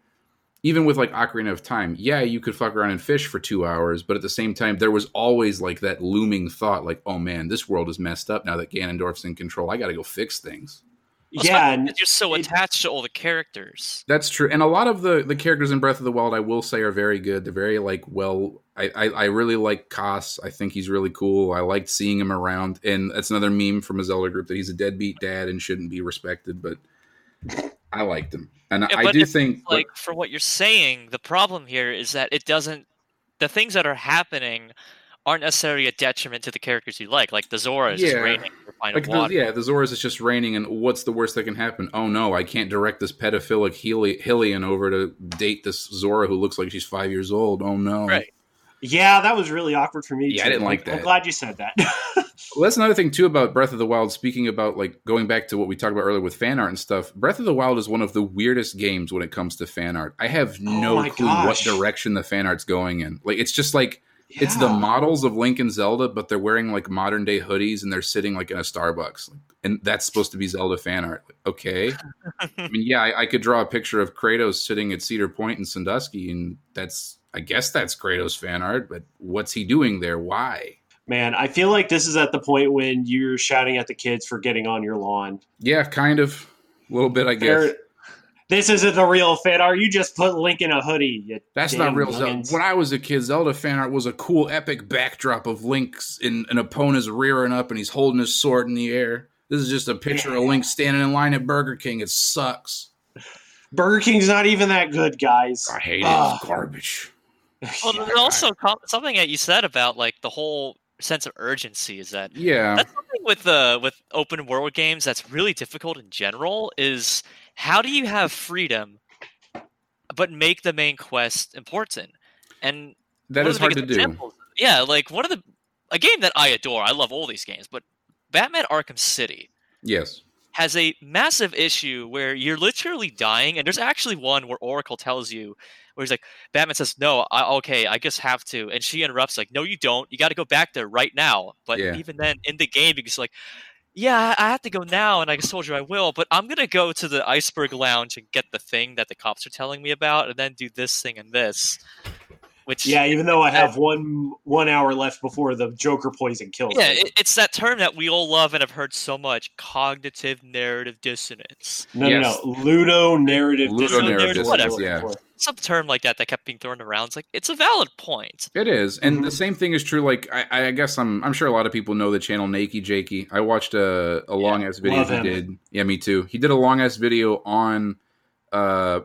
even with like Ocarina of Time, yeah, you could fuck around and fish for two hours, but at the same time, there was always like that looming thought, like, oh man, this world is messed up now that Ganondorf's in control. I got to go fix things. Well, yeah, and you're so it- attached to all the characters. That's true, and a lot of the the characters in Breath of the Wild, I will say, are very good. They're very like well. I I, I really like Kass. I think he's really cool. I liked seeing him around, and that's another meme from a Zelda group that he's a deadbeat dad and shouldn't be respected. But I liked him, and Yeah, I but do think like for what you're saying, the problem here is that it doesn't. The things that are happening aren't necessarily a detriment to the characters you like. Like the Zora is just Yeah. raining for fine like of the, yeah, the Zoras is just raining, and what's the worst that can happen? Oh no, I can't direct this pedophilic Heli- Hylian over to date this Zora who looks like she's five years old. Oh no, Right. Yeah, that was really awkward for me. Yeah, I didn't like that. I'm that. glad you said that. Well, that's another thing too about Breath of the Wild. Speaking about like going back to what we talked about earlier with fan art and stuff, Breath of the Wild is one of the weirdest games when it comes to fan art. I have oh no Oh clue gosh. what direction the fan art's going in. Like it's just like it's the models of Link and Zelda, but they're wearing like modern day hoodies and they're sitting like in a Starbucks, and that's supposed to be Zelda fan art. Okay, I mean, yeah, I, I could draw a picture of Kratos sitting at Cedar Point in Sandusky, and that's I guess that's Kratos fan art. But what's he doing there? Why? Man, I feel like this is at the point when you're shouting at the kids for getting on your lawn. Yeah, kind of. A little bit, I guess. They're- This isn't the real fan art. You just put Link in a hoodie. That's not real Zelda. When I was a kid, Zelda fan art was a cool, epic backdrop of Link's in an opponent's rearing up and he's holding his sword in the air. This is just a picture of Link standing in line at Burger King. It sucks. Burger King's not even that good, guys. I hate it. Ah. It's garbage. Well, there's also something that you said about like the whole sense of urgency is that Yeah. that's something with the with open world games that's really difficult in general is how do you have freedom but make the main quest important and that is one of is the hard to biggest do. yeah like one of the a game that i adore i love all these games but batman arkham city Yes. has a massive issue where you're literally dying, and there's actually one where Oracle tells you, where he's like, Batman says, "No, I, okay, I just have to," and she interrupts, like, "No, you don't. You got to go back there right now." But Yeah. even then, in the game, you're just like, "Yeah, I have to go now," and I told you I will, but I'm gonna go to the Iceberg Lounge and get the thing that the cops are telling me about, and then do this thing and this, which Yeah, even though I have one one hour left before the Joker poison kills Yeah, it, it's that term that we all love and have heard so much: cognitive narrative dissonance. no, Yes. no, no. Ludo narrative. Ludo dissonance narrative is dissonance, looking yeah. some term like that that kept being thrown around. It's like it's a valid point. It is, and Mhm. the same thing is true. Like I, I guess I'm, I'm sure a lot of people know the channel Nakey Jakey. I watched a, a long ass video he him. did. Yeah, me too. He did a long ass video on uh,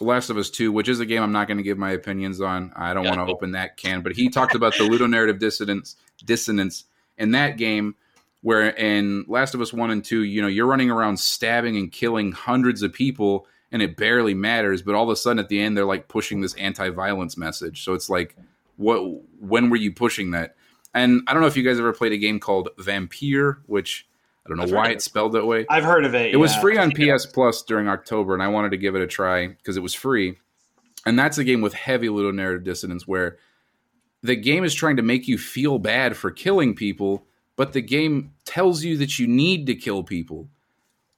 Last of Us Two, which is a game I'm not going to give my opinions on. I don't want to open that can, but he talked about the ludonarrative dissonance, dissonance in that game. Where in Last of Us One and Two, you know, you're running around stabbing and killing hundreds of people, and it barely matters. But all of a sudden, at the end, they're like pushing this anti-violence message. So it's like, what? When were you pushing that? And I don't know if you guys ever played a game called Vampyr, which I don't know I've why it's spelled that way. I've heard of it. It was free on PS Plus during October, and I wanted to give it a try because it was free. And that's a game with heavy ludonarrative dissonance where the game is trying to make you feel bad for killing people, but the game tells you that you need to kill people.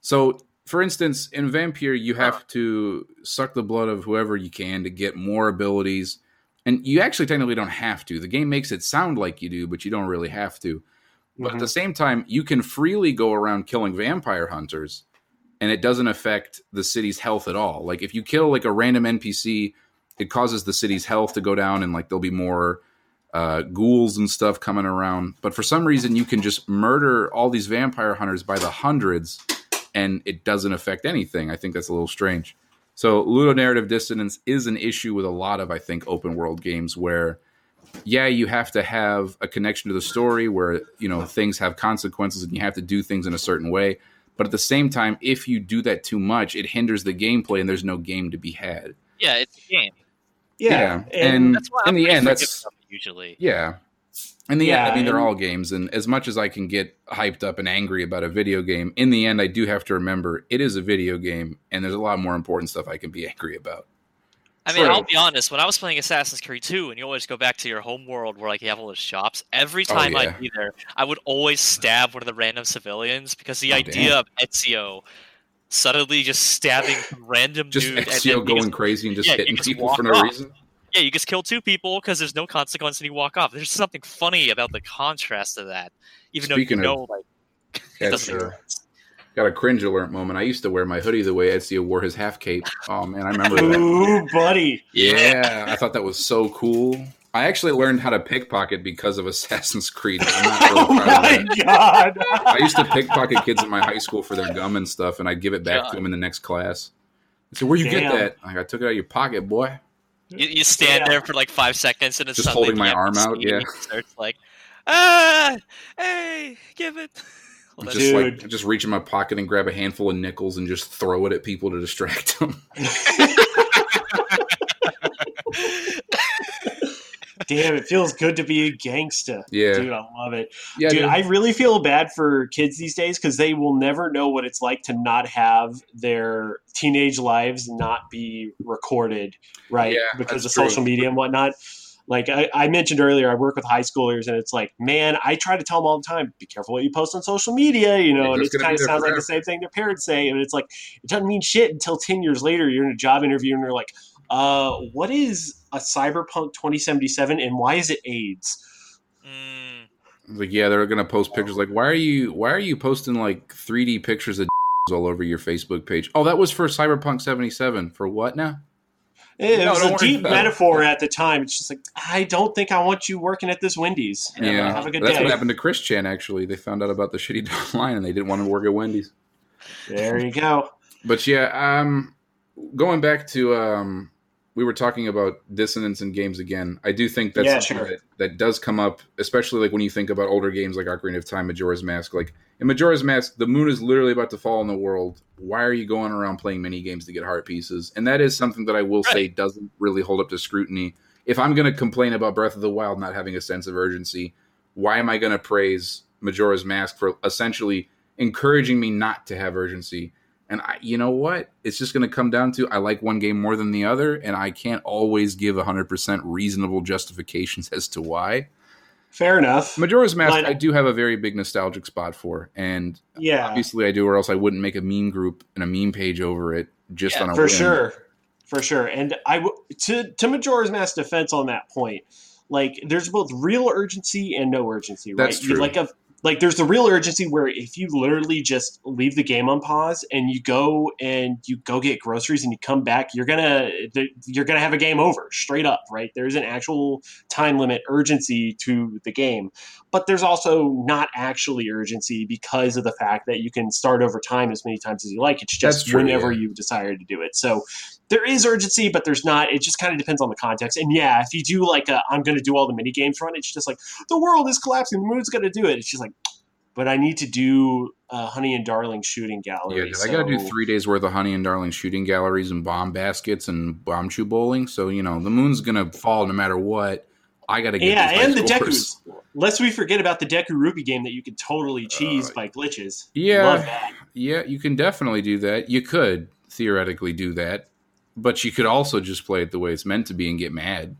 So, for instance, in Vampyr, you have to suck the blood of whoever you can to get more abilities. And you actually technically don't have to. The game makes it sound like you do, but you don't really have to. But at the same time, you can freely go around killing vampire hunters, and it doesn't affect the city's health at all. Like if you kill like a random NPC, it causes the city's health to go down, and like there'll be more uh, ghouls and stuff coming around. But for some reason, you can just murder all these vampire hunters by the hundreds, and it doesn't affect anything. I think that's a little strange. So ludonarrative dissonance is an issue with a lot of I think open world games where yeah, you have to have a connection to the story where, you know, things have consequences and you have to do things in a certain way. But at the same time, if you do that too much, it hinders the gameplay and there's no game to be had. Yeah, it's a game. Yeah, and That's why in the end, that's usually. yeah. In the end, Yeah, I mean, they're all games, and as much as I can get hyped up and angry about a video game, in the end, I do have to remember it is a video game, and there's a lot more important stuff I can be angry about. I mean, True. I'll be honest. When I was playing Assassin's Creed 2, and you always go back to your home world where like you have all those shops. Every Oh, time yeah. I'd be there, I would always stab one of the random civilians because the Oh, idea damn. of Ezio suddenly just stabbing random Just dude, Ezio going just- crazy and just yeah, hitting just people for no off. reason. yeah, you just kill two people because there's no consequence, and you walk off. There's something funny about the contrast of that, even Speaking though of- you know, like, it got a cringe alert moment. I used to wear my hoodie the way Ezio wore his half cape. Oh man, I remember that. Ooh, buddy. Yeah, I thought that was so cool. I actually learned how to pickpocket because of Assassin's Creed. I'm not really oh proud my that. god! I used to pickpocket kids in my high school for their gum and stuff, and I'd give it back God. to them in the next class. So where you Damn. get that? Like, I took it out of your pocket, boy. You, you stand Yeah. there for like five seconds and it's Just suddenly holding my arm out, NPC yeah. starts like, ah, hey, give it. Well, that's- Just like just reach in my pocket and grab a handful of nickels and just throw it at people to distract them. Damn, it feels good to be a gangster. Yeah. Dude, I love it. Yeah, dude, dude. I really feel bad for kids these days because they will never know what it's like to not have their teenage lives not be recorded, right? Yeah, because of true. social media and whatnot. Like I, I mentioned earlier, I work with high schoolers, and it's like, man, I try to tell them all the time, be careful what you post on social media, you know, Yeah, and it kind of there sounds like the same thing their parents say, and it's like, it doesn't mean shit until 10 years later, you're in a job interview, and you're like, uh, what is a cyberpunk 2077, and why is it AIDS? Mm, like yeah, they're gonna post pictures. Like, why are you why are you posting like 3D pictures of all over your Facebook page? Oh, that was for Cyberpunk 77. For what now? It No, was a worry deep about it. metaphor at the time. It's just like, I don't think I want you working at this Wendy's. Yeah, Have a good that's day. what happened to Chris Chan. Actually, they found out about the shitty line and they didn't want to work at Wendy's. There you go. But yeah, um, going back to um, we were talking about dissonance in games again. I do think that's Yeah, sure. that, that does come up, especially like when you think about older games like Ocarina of Time, Majora's Mask. Like in Majora's Mask, the moon is literally about to fall on the world. Why are you going around playing mini games to get heart pieces? And that is something that I will say doesn't really hold up to scrutiny. If I'm going to complain about Breath of the Wild not having a sense of urgency, why am I going to praise Majora's Mask for essentially encouraging me not to have urgency? And I, you know what? It's just going to come down to I like one game more than the other, and I can't always give 100% reasonable justifications as to why. Fair enough. Majora's Mask, But- I do have a very big nostalgic spot for, and Yeah, obviously I do, or else I wouldn't make a meme group and a meme page over it just Yeah, on a for whim. sure, for sure. And I w- to to Majora's Mask defense on that point, like there's both real urgency and no urgency, right? That's You true. like a like there's the real urgency where if you literally just leave the game on pause and you go and you go get groceries and you come back, you're gonna you're gonna have a game over straight up, right? There's an actual time limit urgency to the game, but there's also not actually urgency because of the fact that you can start over time as many times as you like. It's just true, whenever yeah. you decided to do it. So there is urgency, but there's not. It just kind of depends on the context. And yeah, if you do like a, I'm going to do all the mini games run, it's just like the world is collapsing, the moon's going to do it. It's just like, but I need to do uh, Honey and Darling shooting galleries. Yeah, gallery. dude, I got to do three days worth of Honey and Darling shooting galleries and bomb baskets and bomb chew bowling. So you know the moon's gonna fall no matter what. I got to get Yeah, and the. Dekus. Lest we forget about the Deku Rupee game that you can totally cheese Uh, by glitches. yeah. Love that. Yeah, you can definitely do that. You could theoretically do that, but you could also just play it the way it's meant to be and get mad.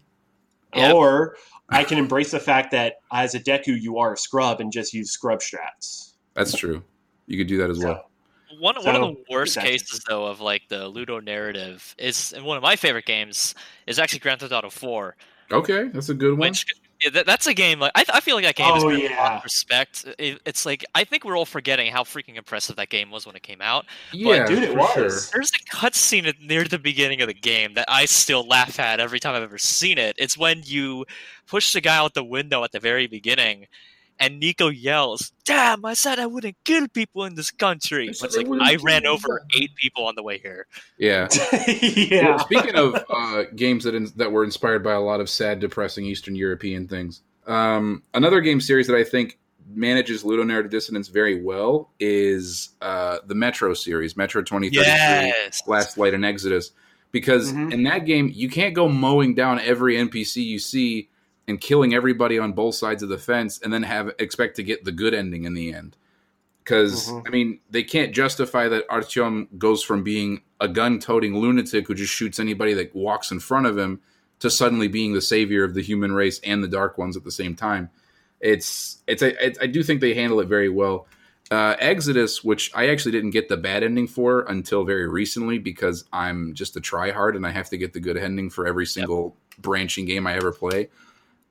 Yeah. Or I can embrace the fact that as a Deku, you are a scrub and just use scrub strats. That's true. You could do that as well. One, one of the worst exactly. cases though of like the Ludo narrative is and one of my favorite games is actually Grand Theft Auto 4, Okay, that's a good one. which yeah, that, that's a game like I, I feel like that game is Oh, given a lot yeah. of respect. It, it's like I think we're all forgetting how freaking impressive that game was when it came out. yeah, dude, it was. sure. There's a cutscene near the beginning of the game that I still laugh at every time I've ever seen it. It's when you push the guy out the window at the very beginning, and Niko yells, "Damn! I said I wouldn't kill people in this country." I said like I ran people." over eight people on the way here. Yeah. yeah. Well, speaking of uh, games that in, that were inspired by a lot of sad, depressing Eastern European things, um, another game series that I think manages ludonarrative dissonance very well is uh, the Metro series, Metro Twenty Thirty Three. Yes. Last Light and Exodus. Because Mhm. in that game, you can't go mowing down every NPC you see and killing everybody on both sides of the fence and then have expect to get the good ending in the end. Because Mhm. I mean, they can't justify that Artyom goes from being a gun-toting lunatic who just shoots anybody that walks in front of him to suddenly being the savior of the human race and the Dark Ones at the same time. It's it's I, I- I do think they handle it very well. Uh, Exodus, which I actually didn't get the bad ending for until very recently because I'm just a tryhard and I have to get the good ending for every single branching game I ever play.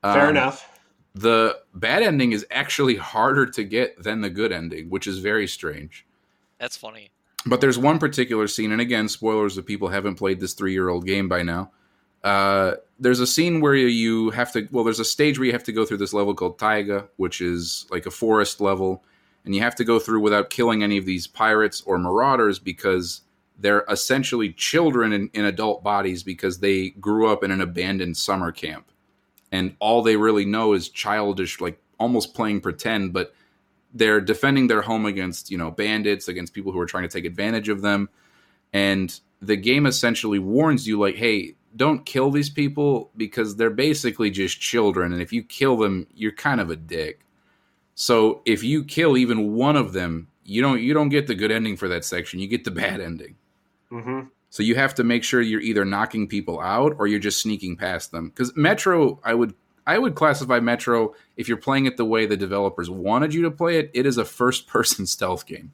Fair Um, enough. The bad ending is actually harder to get than the good ending, which is very strange. That's funny. But there's one particular scene, and again, spoilers if people haven't played this three year old game by now. Uh, there's a scene where you have to. Well, there's a stage where you have to go through this level called Taiga, which is like a forest level, and you have to go through without killing any of these pirates or marauders because they're essentially children in, in adult bodies because they grew up in an abandoned summer camp, and all they really know is childish, like almost playing pretend, but they're defending their home against you know bandits, against people who are trying to take advantage of them, and the game essentially warns you like, hey, don't kill these people because they're basically just children, and if you kill them, you're kind of a dick. So if you kill even one of them, you don't you don't get the good ending for that section. You get the bad ending. Mm-hmm. So you have to make sure you're either knocking people out or you're just sneaking past them. Because Metro, I would I would classify Metro if you're playing it the way the developers wanted you to play it. It is a first person stealth game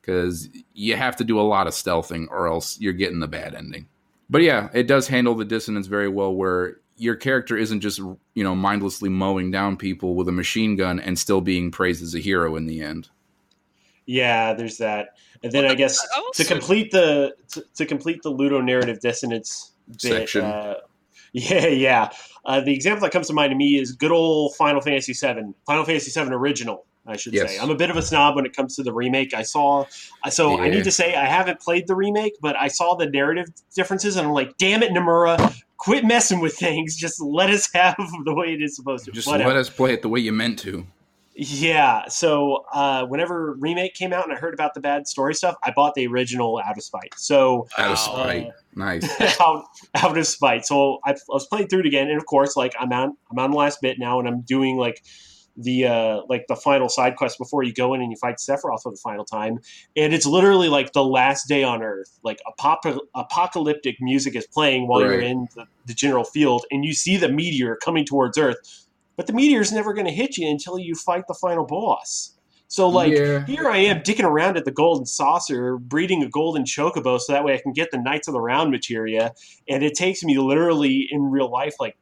because you have to do a lot of stealthing or else you're getting the bad ending. But yeah, it does handle the dissonance very well where your character isn't just, you know, mindlessly mowing down people with a machine gun and still being praised as a hero in the end. Yeah, there's that. And then Well, I guess I also- to complete the to, to complete the Ludo narrative dissonance bit, Section. Uh, yeah, yeah. Uh, the example that comes to mind to me is good old Final Fantasy VII, Final Fantasy VII original. I should Yes. say. I'm a bit of a snob when it comes to the remake. I saw, so I need to say I haven't played the remake, but I saw the narrative differences, and I'm like, damn it, Nomura, quit messing with things. Just let us have the way it is supposed to. Just Whatever. let us play it the way you meant to. Yeah. So uh, whenever remake came out and I heard about the bad story stuff, I bought the original out of spite. So Out of Wow. spite. nice. out, out of spite. So I, I was playing through it again, and of course, like I'm on I'm on the last bit now, and I'm doing like the uh like the final side quest before you go in and you fight Sephiroth for the final time, and it's literally like the last day on Earth. Like apop- apocalyptic music is playing while you're in the, the general field, and you see the meteor coming towards Earth, but the meteor's never going to hit you until you fight the final boss. So like Yeah. here I am dicking around at the golden saucer, breeding a golden chocobo, so that way I can get the Knights of the Round materia. And it takes me literally in real life like,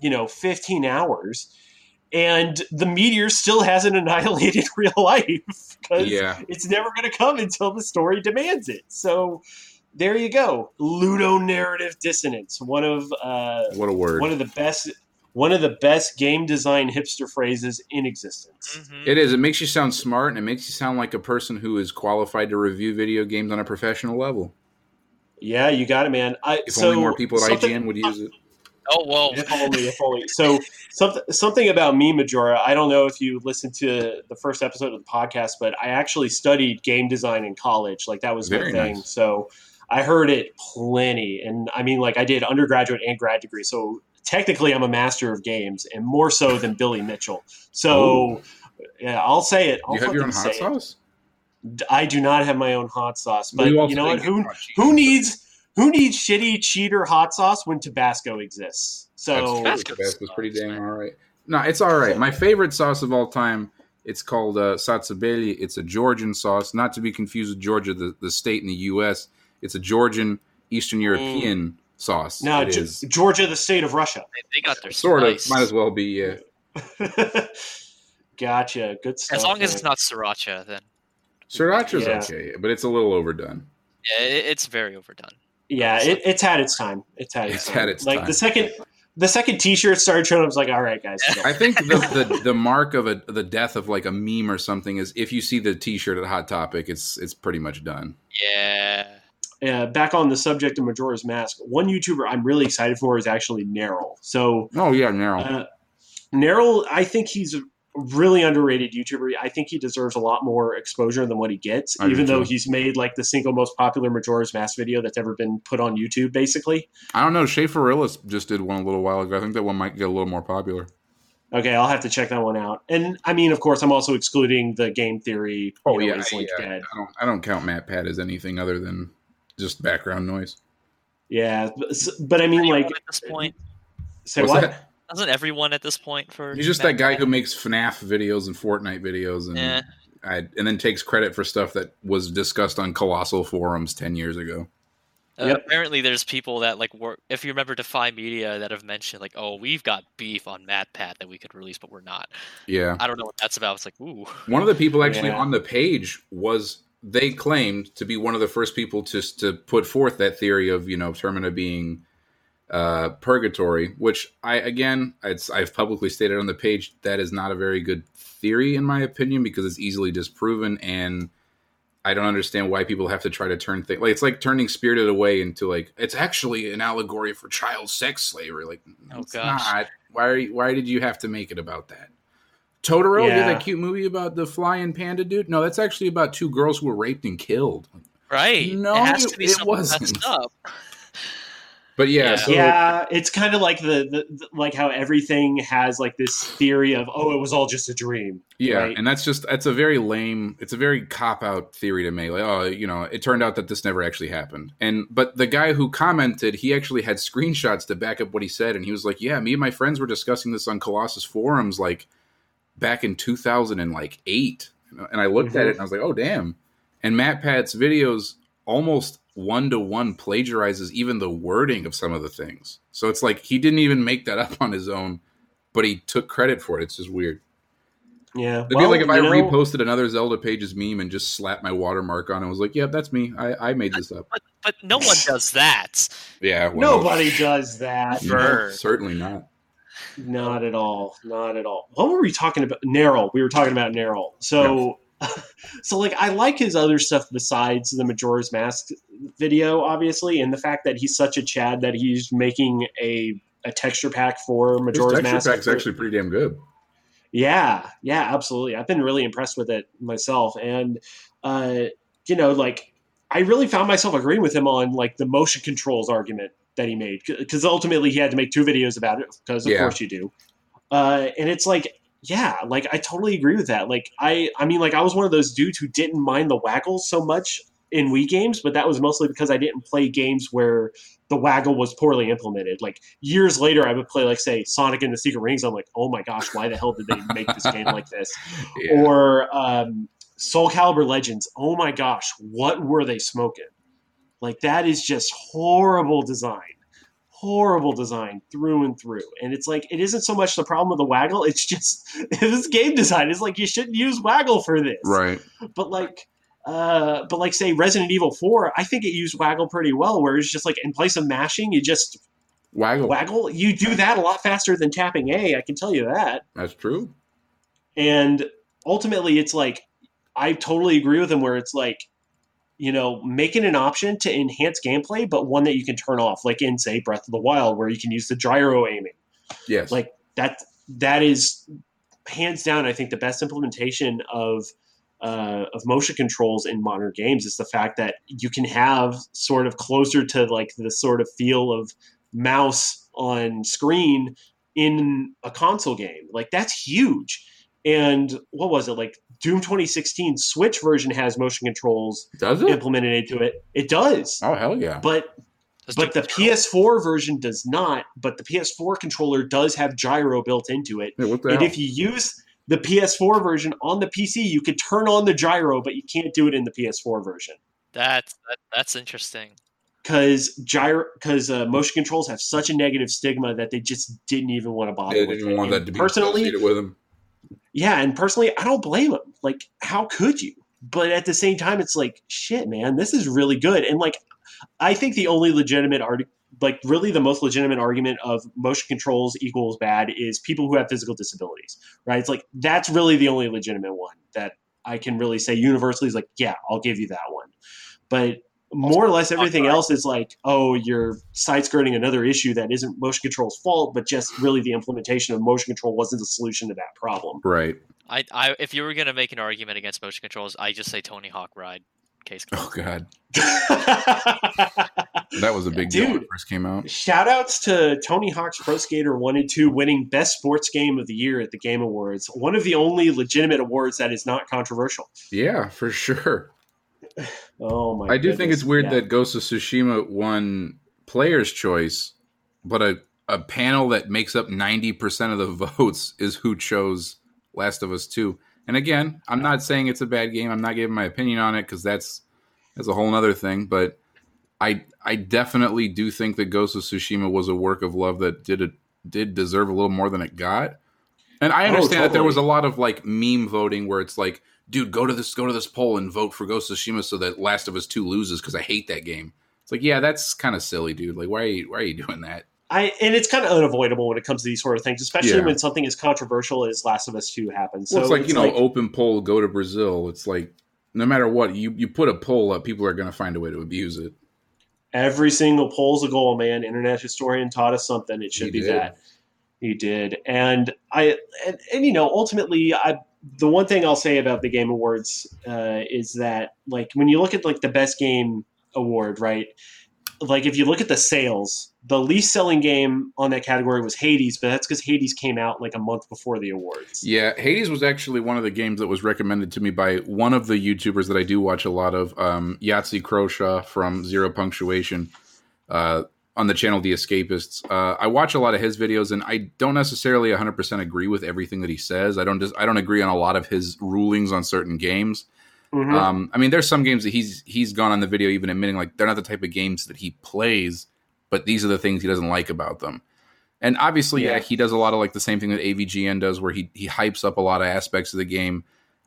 you know, 15 hours. And the meteor still hasn't annihilated real life because Yeah. it's never going to come until the story demands it. So there you go, Ludo narrative dissonance. One of uh, What a word. one of the best, one of the best game design hipster phrases in existence. Mhm. It is. It makes you sound smart and it makes you sound like a person who is qualified to review video games on a professional level. Yeah, you got it, man. I, If so only more people at IGN would use it. Oh whoa! If only, if only. So something something about me, Majora. I don't know if you listened to the first episode of the podcast, but I actually studied game design in college. Like that was my Very thing. nice. So I heard it plenty, and I mean, like I did undergraduate and grad degree. So technically, I'm a master of games, and more so than Billy Mitchell. So yeah, I'll say it. I'll Do you have your own hot say it. sauce? I do not have my own hot sauce, but You you, know what? Who get hot cheese. who needs who needs shitty cheater hot sauce when Tabasco exists? So true. Tabasco's Tabasco's pretty sauce, dang all right. No, it's all right. My favorite sauce of all time. It's called uh, satsebeli. It's a Georgian sauce, not to be confused with Georgia, the, the state in the U.S. It's a Georgian Eastern European sauce. now it Ge- is Georgia, the state of Russia. They, they got their sort of. spice. Might as well be. Yeah. Uh, gotcha. Good stuff. As long as it's not sriracha, then Sriracha's Yeah. okay, but it's a little overdone. yeah, it, it's very overdone. Yeah, it, it's had its time. It's had its It's time. had its like time. the second the second T-shirt started showing. I was like, all right, guys. I think the, the, the mark of a the death of like a meme or something is if you see the T-shirt at Hot Topic, it's it's pretty much done. Yeah. Uh, back on the subject of Majora's Mask, one YouTuber I'm really excited for is actually Nerrel. So Oh yeah, Nerrel. Uh, I think he's a really underrated YouTuber. I think he deserves a lot more exposure than what he gets, I even though too. he's made like the single most popular Majora's Mask video that's ever been put on YouTube, basically. I don't know. Shay Farillas just did one a little while ago. I think that one might get a little more popular. Okay, I'll have to check that one out. And I mean, of course, I'm also excluding the game theory. Oh yeah, yeah. I don't I don't count Matt Pat as anything other than just background noise. Yeah, but, but I mean, like, at this point, say what? That? Doesn't everyone at this point for? He's just that guy who makes FNAF videos and Fortnite videos and Yeah. I, and then takes credit for stuff that was discussed on colossal forums ten years ago. Uh, Yep. Apparently, there's people that like work. If you remember Defy Media, that have mentioned like, "Oh, we've got beef on MatPat that we could release, but we're not." Yeah. I don't know what that's about. It's like, ooh, One of the people actually Yeah. on the page was they claimed to be one of the first people to to put forth that theory of you know Termina being uh, Purgatory, which I again it's, I've publicly stated on the page that is not a very good theory in my opinion because it's easily disproven and I don't understand why people have to try to turn things like it's like turning Spirited Away into like it's actually an allegory for child sex slavery. Like, Oh, it's gosh. not. Why are you, why did you have to make it about that? Totoro Yeah. did that cute movie about the flying panda dude. No, that's actually about two girls who were raped and killed. Right. No, it has it- to be it wasn't. up. But yeah, Yeah. so yeah, it's kind of like the, the, the like how everything has like this theory of oh, it was all just a dream. Yeah, right? and that's just that's a very lame. It's a very cop out theory to me. Like, oh, you know, it turned out that this never actually happened. And but the guy who commented, he actually had screenshots to back up what he said, and he was like, "Yeah, me and my friends were discussing this on Colossus forums like back in two thousand and like eight. And I looked at Mhm. it and I was like, oh damn. And Matt Pat's videos almost one to one plagiarizes even the wording of some of the things. So it's like he didn't even make that up on his own, but he took credit for it. It's just weird. yeah. It'd well, be like if I know, reposted another Zelda Pages meme and just slapped my watermark on it and was like, "Yep, that's me. I, I made this up." But but no one does that. Yeah, well, Nobody does that. no, Sure. certainly not. Not at all. Not at all. What were we talking about? Nerrel. We were talking about Nerrel. So, so like, I like his other stuff besides the Majora's Mask video, obviously, and the fact that he's such a Chad that he's making a a texture pack for His Majora's texture Mask. pack's actually pretty damn good. Yeah, yeah, absolutely. I've been really impressed with it myself, and uh, you know, like I really found myself agreeing with him on like the motion controls argument that he made because ultimately he had to make two videos about it because of Yeah. course you do. Uh, and it's like, yeah, like I totally agree with that. Like I, I mean, like I was one of those dudes who didn't mind the waggle so much in Wii games, but that was mostly because I didn't play games where the waggle was poorly implemented. Like years later, I would play like say Sonic and the Secret Rings. I'm like, oh my gosh, why the hell did they make this game like this? Yeah. Or um, Soul Calibur Legends. Oh my gosh, what were they smoking? Like that is just horrible design. Horrible design through and through. And it's like it isn't so much the problem with the waggle, it's just this game design. is like you shouldn't use waggle for this. right. But like uh, but like say Resident Evil 4, I think it used waggle pretty well, where it's just like in place of mashing, you just Waggle. waggle. You do that a lot faster than tapping A, I can tell you that. That's true. And ultimately, it's like I totally agree with him. Where it's like, you know, making an option to enhance gameplay, but one that you can turn off, like in say Breath of the Wild, where you can use the gyro aiming. Yes. Like that. That is hands down, I think, the best implementation of. Uh, of motion controls in modern games is the fact that you can have sort of closer to like the sort of feel of mouse on screen in a console game. Like that's huge. And what was it like? Doom 2016 Switch version has motion controls Does it? implemented into it. It does, Oh hell yeah. but Does but the Doom Patrol- PS4 version does not. But the PS4 controller does have gyro built into it. Yeah, what the And hell? if you use the PS4 version on the PC, you could turn on the gyro, but you can't do it in the PS4 version That's that, that's interesting. because gyro because uh, motion controls have such a negative stigma that they just didn't even want to bother they with didn't it. want And that to be personally. associated with him. Yeah, and personally, I don't blame him. Like, how could you? But at the same time, it's like, shit, man, this is really good. And like, I think the only legitimate art, like, really the most legitimate argument of motion controls equals bad is people who have physical disabilities, right? It's like that's really the only legitimate one that I can really say universally is like, yeah, I'll give you that one. But more or less everything else is like, oh, you're side skirting another issue that isn't motion control's fault, but just really the implementation of motion control wasn't the solution to that problem. Right. I, I if you were gonna make an argument against motion controls, I just say Tony Hawk Ride. Case Oh god. That was a big deal when it first came out. Shout outs to Tony Hawk's Pro Skater 1 and 2 winning Best Sports Game of the Year at the Game Awards. One of the only legitimate awards that is not controversial. Yeah, for sure. Oh my I do think it's weird Yeah. that Ghost of Tsushima won Player's Choice, but a, a panel that makes up 90% of the votes is who chose Last of Us 2. And again, I'm not saying it's a bad game. I'm not giving my opinion on it because that's that's a whole other thing. But I I definitely do think that Ghost of Tsushima was a work of love that did it did deserve a little more than it got. And I Oh, understand that there was a lot of like meme voting where it's like, dude, go to this go to this poll and vote for Ghost of Tsushima so that Last of Us 2 loses because I hate that game. It's like, yeah, that's kind of silly, dude. Like, why are you why are you doing that? I and it's kind of unavoidable when it comes to these sort of things, especially Yeah. when something as controversial as Last of Us Two happens. Well, so it's like you know, open poll, go to Brazil. It's like no matter what you you put a poll up, people are going to find a way to abuse it. every single poll's a goal, man. Internet historian taught us something. It should He be did. that. He did, and I and, and you know ultimately, I the one thing I'll say about the Game Awards uh, is that like when you look at like the best game award, right? Like if you look at the sales, the least selling game on that category was Hades, but that's because Hades came out like a month before the awards. Yeah, Hades was actually one of the games that was recommended to me by one of the YouTubers that I do watch a lot of, um, Yahtzee Croshaw from Zero Punctuation, uh, on the channel The Escapists. Uh, I watch a lot of his videos, and I don't necessarily 100% agree with everything that he says. I don't just I don't agree on a lot of his rulings on certain games. Mhm. Um, I mean, there's some games that he's he's gone on the video even admitting like they're not the type of games that he plays, but these are the things he doesn't like about them. And obviously, yeah. Yeah. he does a lot of like the same thing that AVGN does, where he he hypes up a lot of aspects of the game,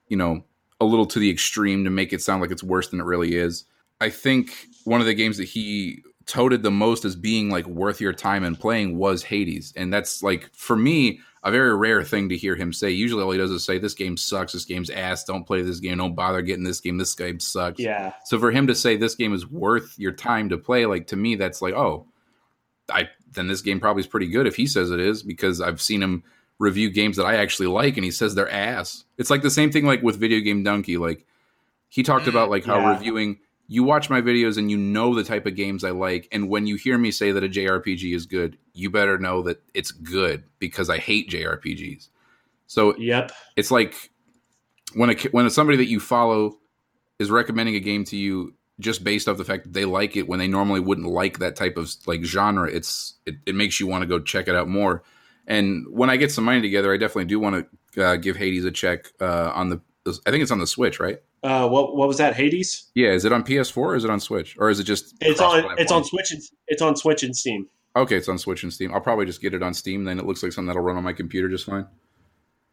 you know, a little to the extreme to make it sound like it's worse than it really is. I think one of the games that he touted the most as being like worth your time and playing was Hades, and that's like for me a very rare thing to hear him say. Usually, all he does is say, "This game sucks. This game's ass. Don't play this game. Don't bother getting this game. This game sucks." yeah, So for him to say this game is worth your time to play, like to me, that's like, oh, I then this game probably is pretty good if he says it is because I've seen him review games that I actually like and he says they're ass. It's like the same thing like with Video Game Dunkey. Like he talked Mm, about like how yeah. reviewing you watch my videos and you know the type of games I like, and when you hear me say that a JRPG is good, you better know that it's good because I hate JRPGs. So yep, it's like when a when somebody that you follow is recommending a game to you just based off the fact that they like it when they normally wouldn't like that type of like genre it's it, it makes you want to go check it out more and when i get some money together i definitely do want to uh, give hades a check uh, on the i think it's on the switch right uh, what what was that? Hades. yeah is it on ps4 or is it on switch or is it just It's on. It's on Switch. And, it's on Switch and Steam. okay it's on switch and steam i'll probably just get it on steam then it looks like something that'll run on my computer just fine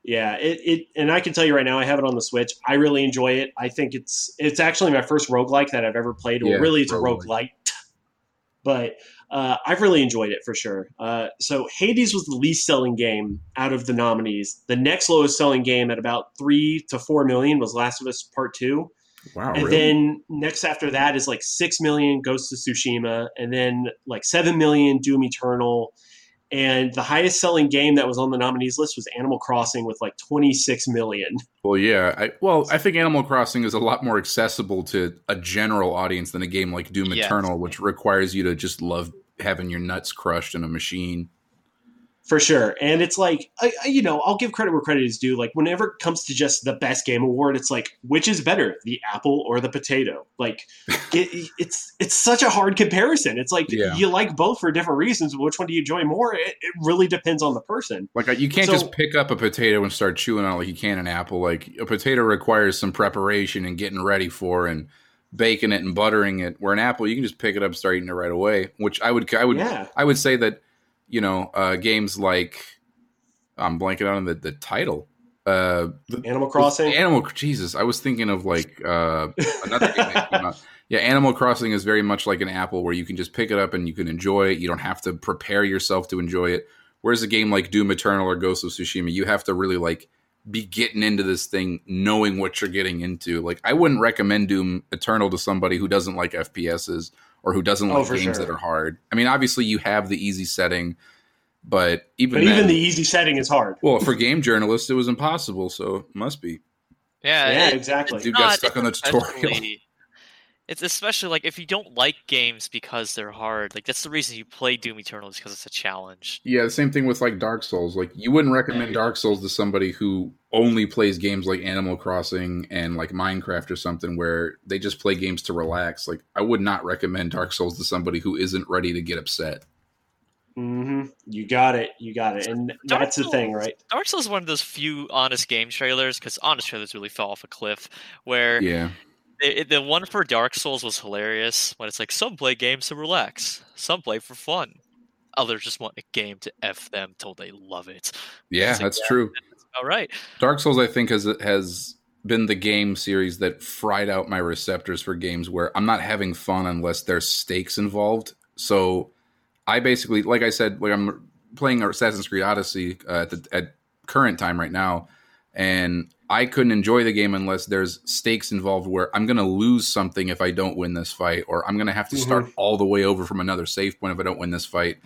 Yeah, it, it and I can tell you right now, I have it on the Switch. I really enjoy it. I think it's it's actually my first roguelike that I've ever played. Well, Yeah, really, it's a roguelike. roguelike, but uh, I've really enjoyed it for sure. Uh, so Hades was the least selling game out of the nominees. The next lowest selling game at about three to four million was Last of Us Part Two, wow and really? then next after that is like six million Ghost of Tsushima, and then like seven million Doom Eternal. And the highest selling game that was on the nominees list was Animal Crossing with like 26 million. Well, yeah. I, well, I think Animal Crossing is a lot more accessible to a general audience than a game like Doom Yes. Eternal, which requires you to just love having your nuts crushed in a machine. For sure. And it's like, I, I- you know, I'll give credit where credit is due. Like, whenever it comes to just the best game award, it's like, which is better, the apple or the potato? Like, it, it's it's such a hard comparison. It's like, Yeah. you like both for different reasons. Which one do you enjoy more? It, it really depends on the person. Like uh, you can't So- just pick up a potato and start chewing on it like you can an apple. Like a potato requires some preparation and getting ready for and baking it and buttering it. Where an apple, you can just pick it up, and start eating it right away. Which I would, I would, Yeah. I would say that you know uh, games like I'm blanking out on the the title. Uh, Animal Crossing. Animal Jesus, I was thinking of like uh, another game that came out. Yeah, Animal Crossing is very much like an apple where you can just pick it up and you can enjoy it. You don't have to prepare yourself to enjoy it. Whereas a game like Doom Eternal or Ghost of Tsushima, you have to really like be getting into this thing knowing what you're getting into. Like I wouldn't recommend Doom Eternal to somebody who doesn't like FPSs or who doesn't Oh, like for games sure. that are hard. I mean, obviously you have the easy setting, but even But then, even the easy setting is hard. well, for game journalists, it was impossible, so it must be. Yeah, Yeah, it- exactly. it's Dude got stuck on the tutorial. Especially- It's especially like if you don't like games because they're hard. Like that's the reason you play Doom Eternal is because it's a challenge. Yeah, the same thing with like Dark Souls. Like you wouldn't recommend Dark Souls to somebody who only plays games like Animal Crossing and like Minecraft or something where they just play games to relax. Like I would not recommend Dark Souls to somebody who isn't ready to get upset. hmm You got it. You got it. And Dark that's the thing, right? Dark Souls is one of those few honest game trailers because honest trailers really fell off a cliff. Where Yeah. It, the one for Dark Souls was hilarious when it's like some play games to relax, some play for fun, others just want a game to f them till they love it. Yeah, like, that's yeah. true. All right, Dark Souls I think has has been the game series that fried out my receptors for games where I'm not having fun unless there's stakes involved. So I basically, like I said, like I'm playing Assassin's Creed Odyssey uh, at the at current time right now, and I couldn't enjoy the game unless there's stakes involved where I'm going to lose something if I don't win this fight, or I'm going to have to start Mhm. all the way over from another save point if I don't win this fight.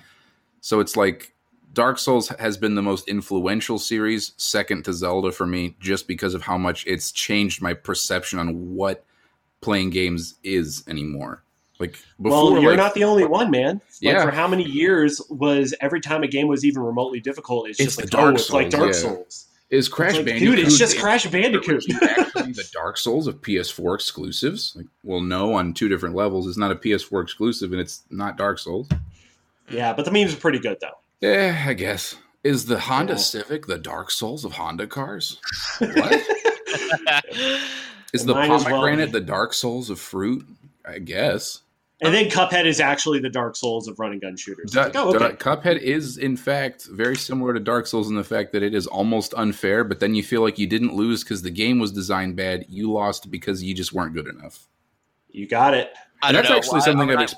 So it's like Dark Souls has been the most influential series, second to Zelda for me, just because of how much it's changed my perception on what playing games is anymore. Like before, well, you're like, not the only one, man. Like, Yeah. For how many years was every time a game was even remotely difficult, it's, It's just like, Dark oh, it's like Dark yeah. Souls. Is Crash like, Bandicoot. dude, it's just Crash Bandicoot. actually the Dark Souls of PS4 exclusives? Like, well, no, on two different levels. It's not a PS4 exclusive, and it's not Dark Souls. yeah, but the memes are pretty good though. Yeah, I guess. Is the Honda Yeah. Civic the Dark Souls of Honda cars? What? Is the as well pomegranate the Dark Souls of fruit? I guess. And then oh. Cuphead is actually the Dark Souls of run and gun shooters. Du- like, oh, du- okay. Cuphead is, in fact, very similar to Dark Souls in the fact that it is almost unfair, but then you feel like you didn't lose because the game was designed bad. You lost because you just weren't good enough. You got it. I And that's know. actually I- something when I've ex-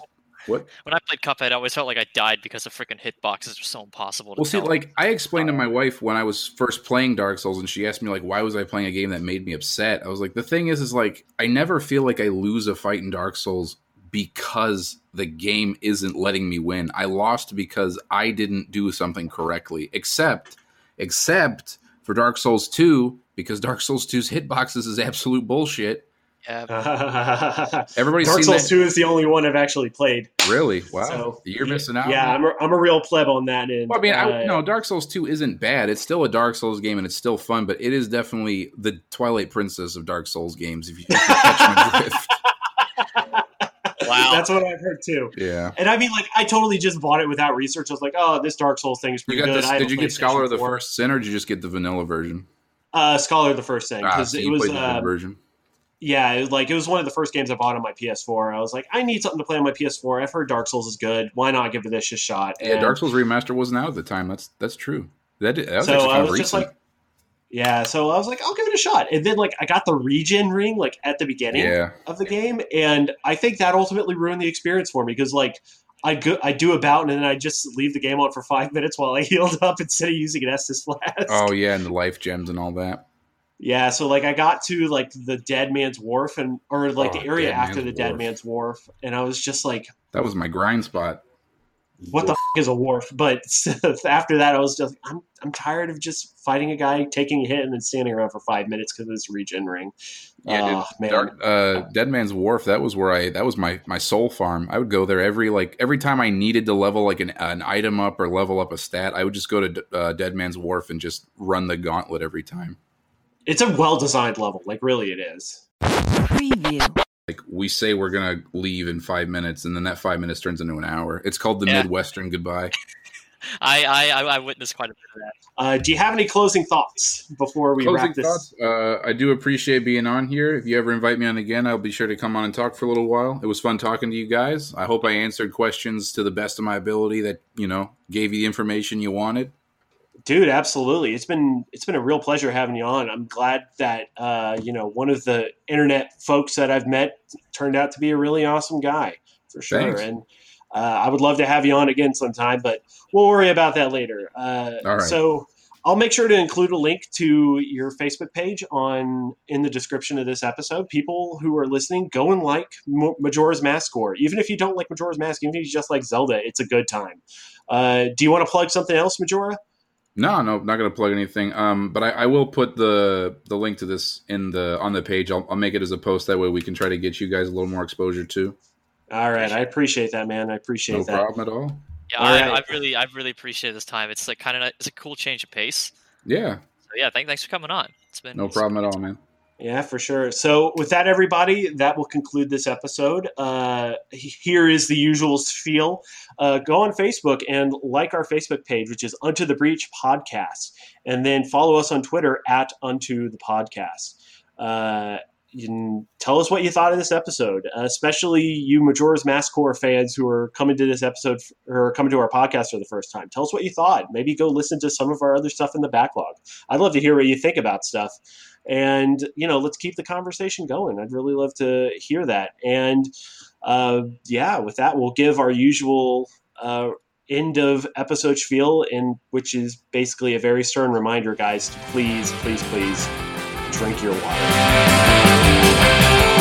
what? when I played Cuphead, I always felt like I died because the freaking hitboxes are so impossible to Well, see, tell. like I explained to oh. my wife when I was first playing Dark Souls, and she asked me like, "Why was I playing a game that made me upset?" I was like, "The thing is, is like I never feel like I lose a fight in Dark Souls because the game isn't letting me win. I lost because I didn't do something correctly. Except, except for Dark Souls Two, because Dark Souls 2's hitboxes is absolute bullshit. yeah, Dark Everybody's Souls that. 2 is the only one I've actually played. Really? Wow, So, you're missing out. Yeah, I'm a, I'm a real pleb on that end. Well, I mean, I, Uh, no, Dark Souls 2 isn't bad. It's still a Dark Souls game and it's still fun, but it is definitely the Twilight Princess of Dark Souls games, if you, if you catch my drift. Wow. That's what I've heard too. Yeah. And I mean, like, I totally just bought it without research. I was like, oh, this Dark Souls thing is You pretty got good. this, did you get Scholar of the 4. First Sin or did you just get the vanilla version? Uh, Scholar of the First Sin Ah, because so it was played the uh, version. yeah, it was like it was one of the first games I bought on my PS4. I was like, I need something to play on my PS4. I've heard Dark Souls is good. Why not give this a shot? Yeah, Dark Souls Remaster wasn't out at the time. That's that's true. That, that was So actually I kind of just recent. like, yeah. So I was like, I'll give it a shot. And then like I got the regen ring like at the beginning yeah. of the game, and I think that ultimately ruined the experience for me because like. I go, I do a bout and then I just leave the game on for five minutes while I healed up instead of using an Estus flask. Oh, yeah, and the life gems and all that. Yeah, so like I got to like the Dead Man's Wharf and or like Oh, the area after the Dead Man's Wharf, and I was just like, That was my grind spot. "What the f- is a wharf?" But after that, I was just, I'm I'm tired of just fighting a guy, taking a hit, and then standing around for five minutes because of this regen ring. Yeah, oh, man. Dark, uh, Dead Man's Wharf. That was where I. That was my my soul farm. I would go there every like every time I needed to level like an, an item up or level up a stat. I would just go to uh, Dead Man's Wharf and just run the gauntlet every time. It's a well designed level, like really, it is. Preview. Like we say, we're gonna leave in five minutes, and then that five minutes turns into an hour. It's called the Yeah. Midwestern goodbye. I, I I I witnessed quite a bit of that. Uh, do you have any closing thoughts before we Closing wrap this? thoughts. Uh, I do appreciate being on here. If you ever invite me on again, I'll be sure to come on and talk for a little while. It was fun talking to you guys. I hope I answered questions to the best of my ability. That you know gave you the information you wanted. Dude, absolutely. It's been it's been a real pleasure having you on. I'm glad that uh, you know one of the internet folks that I've met turned out to be a really awesome guy for sure. Thanks. And uh, I would love to have you on again sometime, but we'll worry about that later. Uh, All right. So I'll make sure to include a link to your Facebook page on in the description of this episode. People who are listening, go and like Majora's Mask Core. Even if you don't like Majora's Mask, even if you just like Zelda, it's a good time. Uh, do you want to plug something else, Majora? No, no, not gonna plug anything. Um, but I, I will put the the link to this in the on the page. I'll, I'll make it as a post that way we can try to get you guys a little more exposure too. All right, I appreciate that, man. I appreciate No that. problem at all. Yeah, All I, right. I really I really appreciate this time. It's like kind of it's a cool change of pace. Yeah, So yeah, thank, thanks for coming on. It's been no it's problem been at all, man. Yeah, for sure. So, with that, everybody, that will conclude this episode. Uh, here is the usual spiel. Uh, go on Facebook and like our Facebook page, which is Unto the Breach Podcast, and then follow us on Twitter at Unto the Podcast. Uh, you can tell us what you thought of this episode, especially you Majora's Mask Core fans who are coming to this episode or coming to our podcast for the first time. Tell us what you thought. Maybe go listen to some of our other stuff in the backlog. I'd love to hear what you think about stuff and you know let's keep the conversation going. I'd really love to hear that. And uh, yeah with that we'll give our usual uh, end of episode spiel in which is basically a very stern reminder guys to please please please drink your water.